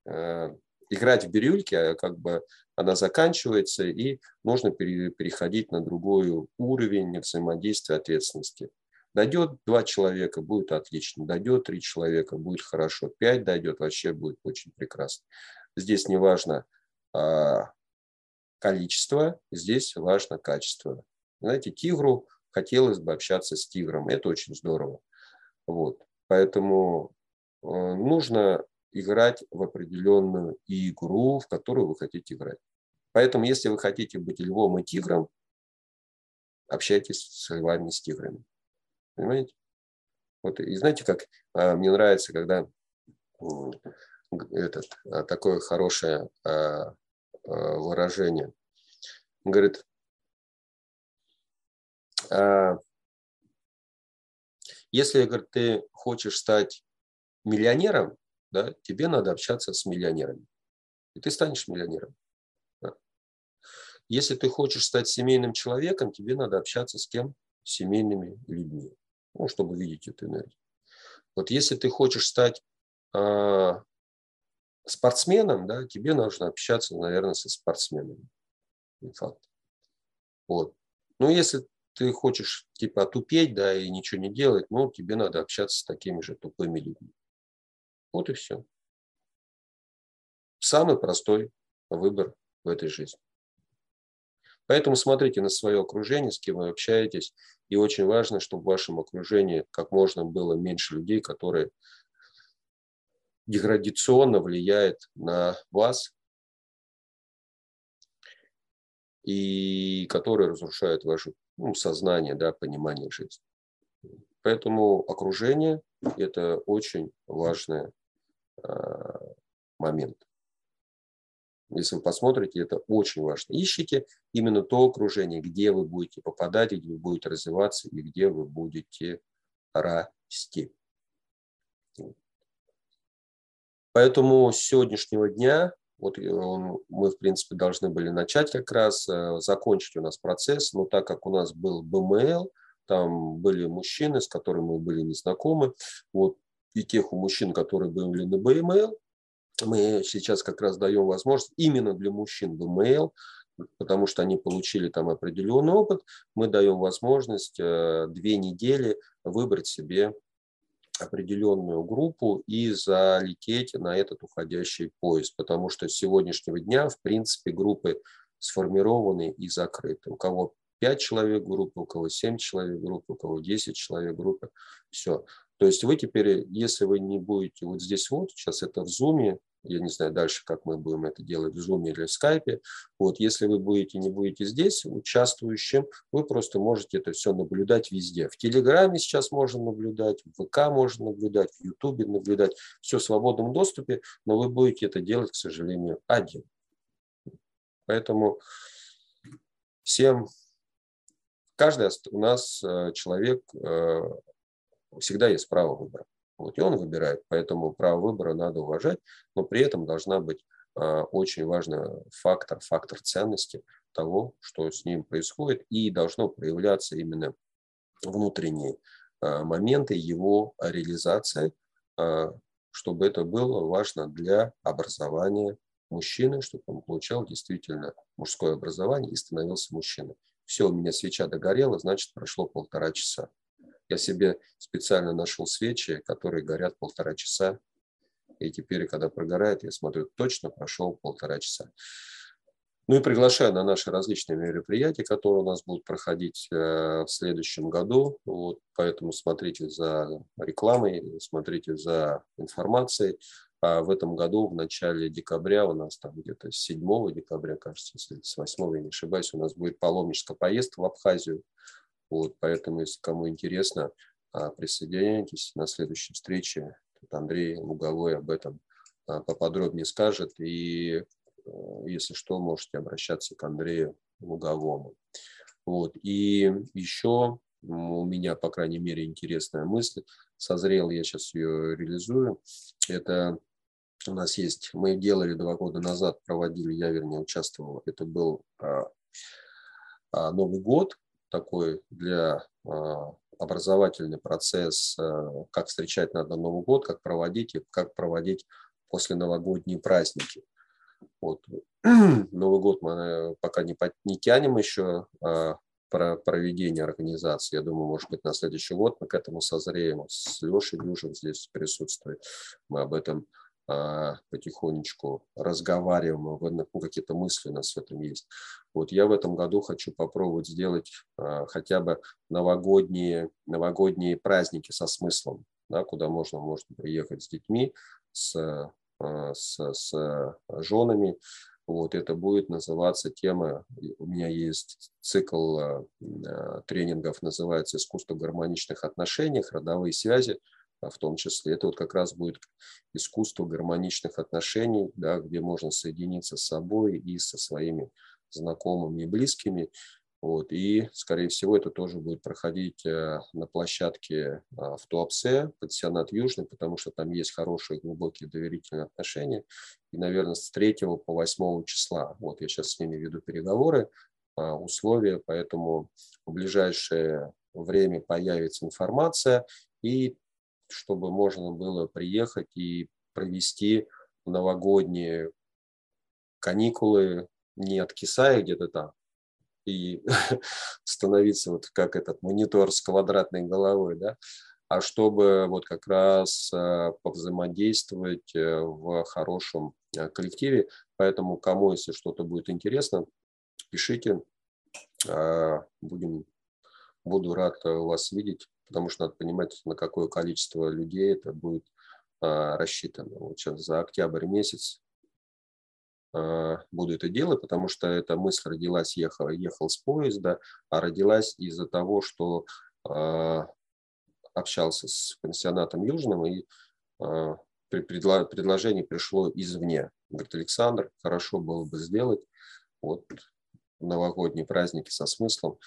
э, играть в бирюльки, а, как бы она заканчивается, и нужно переходить на другой уровень взаимодействия ответственности. Дойдет два человека, будет отлично. Дойдет три человека, будет хорошо. Пять дойдет, вообще будет очень прекрасно. Здесь не важно а, количество, здесь важно качество. Знаете, тигру хотелось бы общаться с тигром. Это очень здорово. Вот. Поэтому э, нужно играть в определенную игру, в которую вы хотите играть. Поэтому, если вы хотите быть львом и тигром, общайтесь с львами с тиграми. Понимаете? Вот, и знаете, как а, мне нравится, когда этот, а, такое хорошее а, выражение. Он говорит, а, если, говорит, ты хочешь стать миллионером, да, тебе надо общаться с миллионерами. И ты станешь миллионером. Если ты хочешь стать семейным человеком, тебе надо общаться с кем? С семейными людьми. Ну, чтобы видеть эту энергию. Вот если ты хочешь стать э, спортсменом, да, тебе нужно общаться, наверное, со спортсменами. Не факт. Вот. Ну, если ты хочешь типа тупеть, да, и ничего не делать, ну, тебе надо общаться с такими же тупыми людьми. Вот и все. Самый простой выбор в этой жизни. Поэтому смотрите на свое окружение, с кем вы общаетесь. И очень важно, чтобы в вашем окружении как можно было меньше людей, которые деградационно влияют на вас и которые разрушают ваше ну, сознание, да, понимание жизни. Поэтому окружение – это очень важный э, момент. Если вы посмотрите, это очень важно. Ищите именно то окружение, где вы будете попадать, где вы будете развиваться и где вы будете расти. Поэтому с сегодняшнего дня, вот э, мы, в принципе, должны были начать как раз, э, закончить у нас процесс, но так как у нас был БМЛ, там были мужчины, с которыми мы были незнакомы, вот, и тех у мужчин, которые были на БМЛ, мы сейчас как раз даем возможность именно для мужчин БМЛ, потому что они получили там определенный опыт, мы даем возможность э, две недели выбрать себе определенную группу и залететь на этот уходящий поезд, потому что с сегодняшнего дня, в принципе, группы сформированы и закрыты. У кого 5 человек группы, у кого 7 человек группы, у кого 10 человек группы. Все. То есть вы теперь, если вы не будете вот здесь вот, сейчас это в Zoom, я не знаю дальше, как мы будем это делать в Zoom или в Skype. Вот, если вы будете, не будете здесь участвующим, вы просто можете это все наблюдать везде. В Телеграме сейчас можно наблюдать, в ВК можно наблюдать, в Ютубе наблюдать. Все в свободном доступе, но вы будете это делать, к сожалению, один. Поэтому всем, каждый у нас э, человек, э, всегда есть право выбора. Вот, и он выбирает, поэтому право выбора надо уважать, но при этом должна быть а, очень важный фактор, фактор ценности того, что с ним происходит, и должно проявляться именно внутренние а, моменты его реализации, а, чтобы это было важно для образования мужчины, чтобы он получал действительно мужское образование и становился мужчиной. Все, у меня свеча догорела, значит, прошло полтора часа. Я себе специально нашел свечи, которые горят полтора часа. И теперь, когда прогорает, я смотрю, точно прошел полтора часа. Ну и приглашаю на наши различные мероприятия, которые у нас будут проходить э, в следующем году. Вот, поэтому смотрите за рекламой, смотрите за информацией. А в этом году, в начале декабря, у нас там где-то 7 декабря, кажется, с 8 я не ошибаюсь, у нас будет паломническая поездка в Абхазию. Вот, поэтому, если кому интересно, а, присоединяйтесь на следующей встрече. Тут Андрей Луговой об этом а, поподробнее скажет. И э, если что, можете обращаться к Андрею Луговому. Вот. И еще у меня, по крайней мере, интересная мысль. Созрел, я сейчас ее реализую. Это у нас есть, мы делали два года назад, проводили, я вернее участвовал, это был а, Новый год, такой для а, образовательный процесс, а, как встречать надо Новый год, как проводить и как проводить после новогодние праздники. Вот. Новый год мы пока не, не тянем еще а, про проведение организации. Я думаю, может быть, на следующий год мы к этому созреем. С Лешей Дюжев здесь присутствует. Мы об этом потихонечку разговариваем, ну, какие-то мысли у нас в этом есть. Вот я в этом году хочу попробовать сделать а, хотя бы новогодние, новогодние праздники со смыслом, да, куда можно, можно приехать с детьми, с, а, с, с женами. Вот это будет называться тема, у меня есть цикл тренингов, называется «Искусство гармоничных отношений, родовые связи». А, в том числе. Это вот как раз будет искусство гармоничных отношений, да, где можно соединиться с собой и со своими знакомыми и близкими. Вот. И, скорее всего, это тоже будет проходить э, на площадке а, в Туапсе, пансионат Южный, потому что там есть хорошие, глубокие доверительные отношения. И, наверное, с 3 по 8 числа. Вот я сейчас с ними веду переговоры, а, условия, поэтому в ближайшее время появится информация. И чтобы можно было приехать и провести новогодние каникулы, не откисая где-то там, и становиться вот как этот монитор с квадратной головой, да, а чтобы вот как раз э, повзаимодействовать э, в хорошем э, коллективе. Поэтому кому, если что-то будет интересно, пишите. А, будем, буду рад вас видеть, потому что надо понимать, на какое количество людей это будет а, рассчитано. Вот сейчас за октябрь месяц а, буду это делать, потому что эта мысль родилась, ехал, ехал с поезда, а родилась из-за того, что общался с пансионатом Южным, и предложение пришло извне. Говорит, Александр, хорошо было бы сделать вот новогодние праздники со смыслом,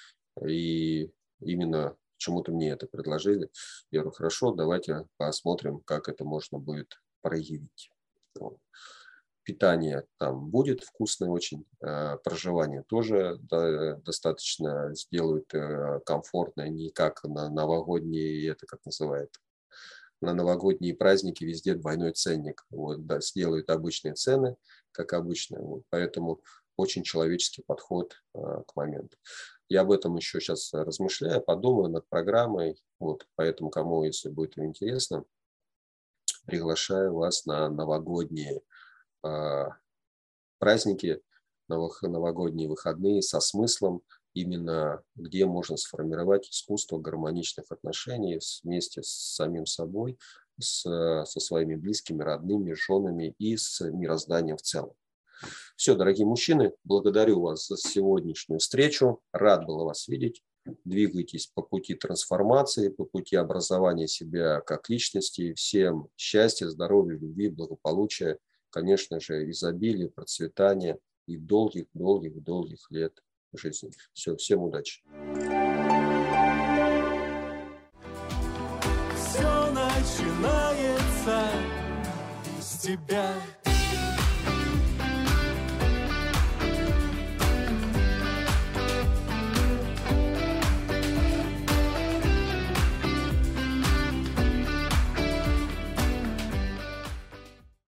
и именно почему-то мне это предложили. Я говорю, хорошо, давайте посмотрим, как это можно будет проявить питание там будет вкусное очень, э, проживание тоже достаточно сделают э, комфортное, не как на новогодние, это как называют, на новогодние праздники везде двойной ценник. Вот, да, сделают обычные цены, как обычно. Вот, поэтому очень человеческий подход э, к моменту. Я об этом еще сейчас размышляю, подумаю над программой. Вот, поэтому, кому, если будет интересно, приглашаю вас на новогодние а, праздники, новогодние выходные со смыслом, именно где можно сформировать искусство гармоничных отношений вместе с самим собой, с, со своими близкими, родными, женами и с мирозданием в целом. Все, дорогие мужчины, благодарю вас за сегодняшнюю встречу. Рад был вас видеть. Двигайтесь по пути трансформации, по пути образования себя как личности. Всем счастья, здоровья, любви, благополучия конечно же, изобилие, процветание и долгих-долгих-долгих лет жизни. Все, всем удачи. Все начинается с тебя.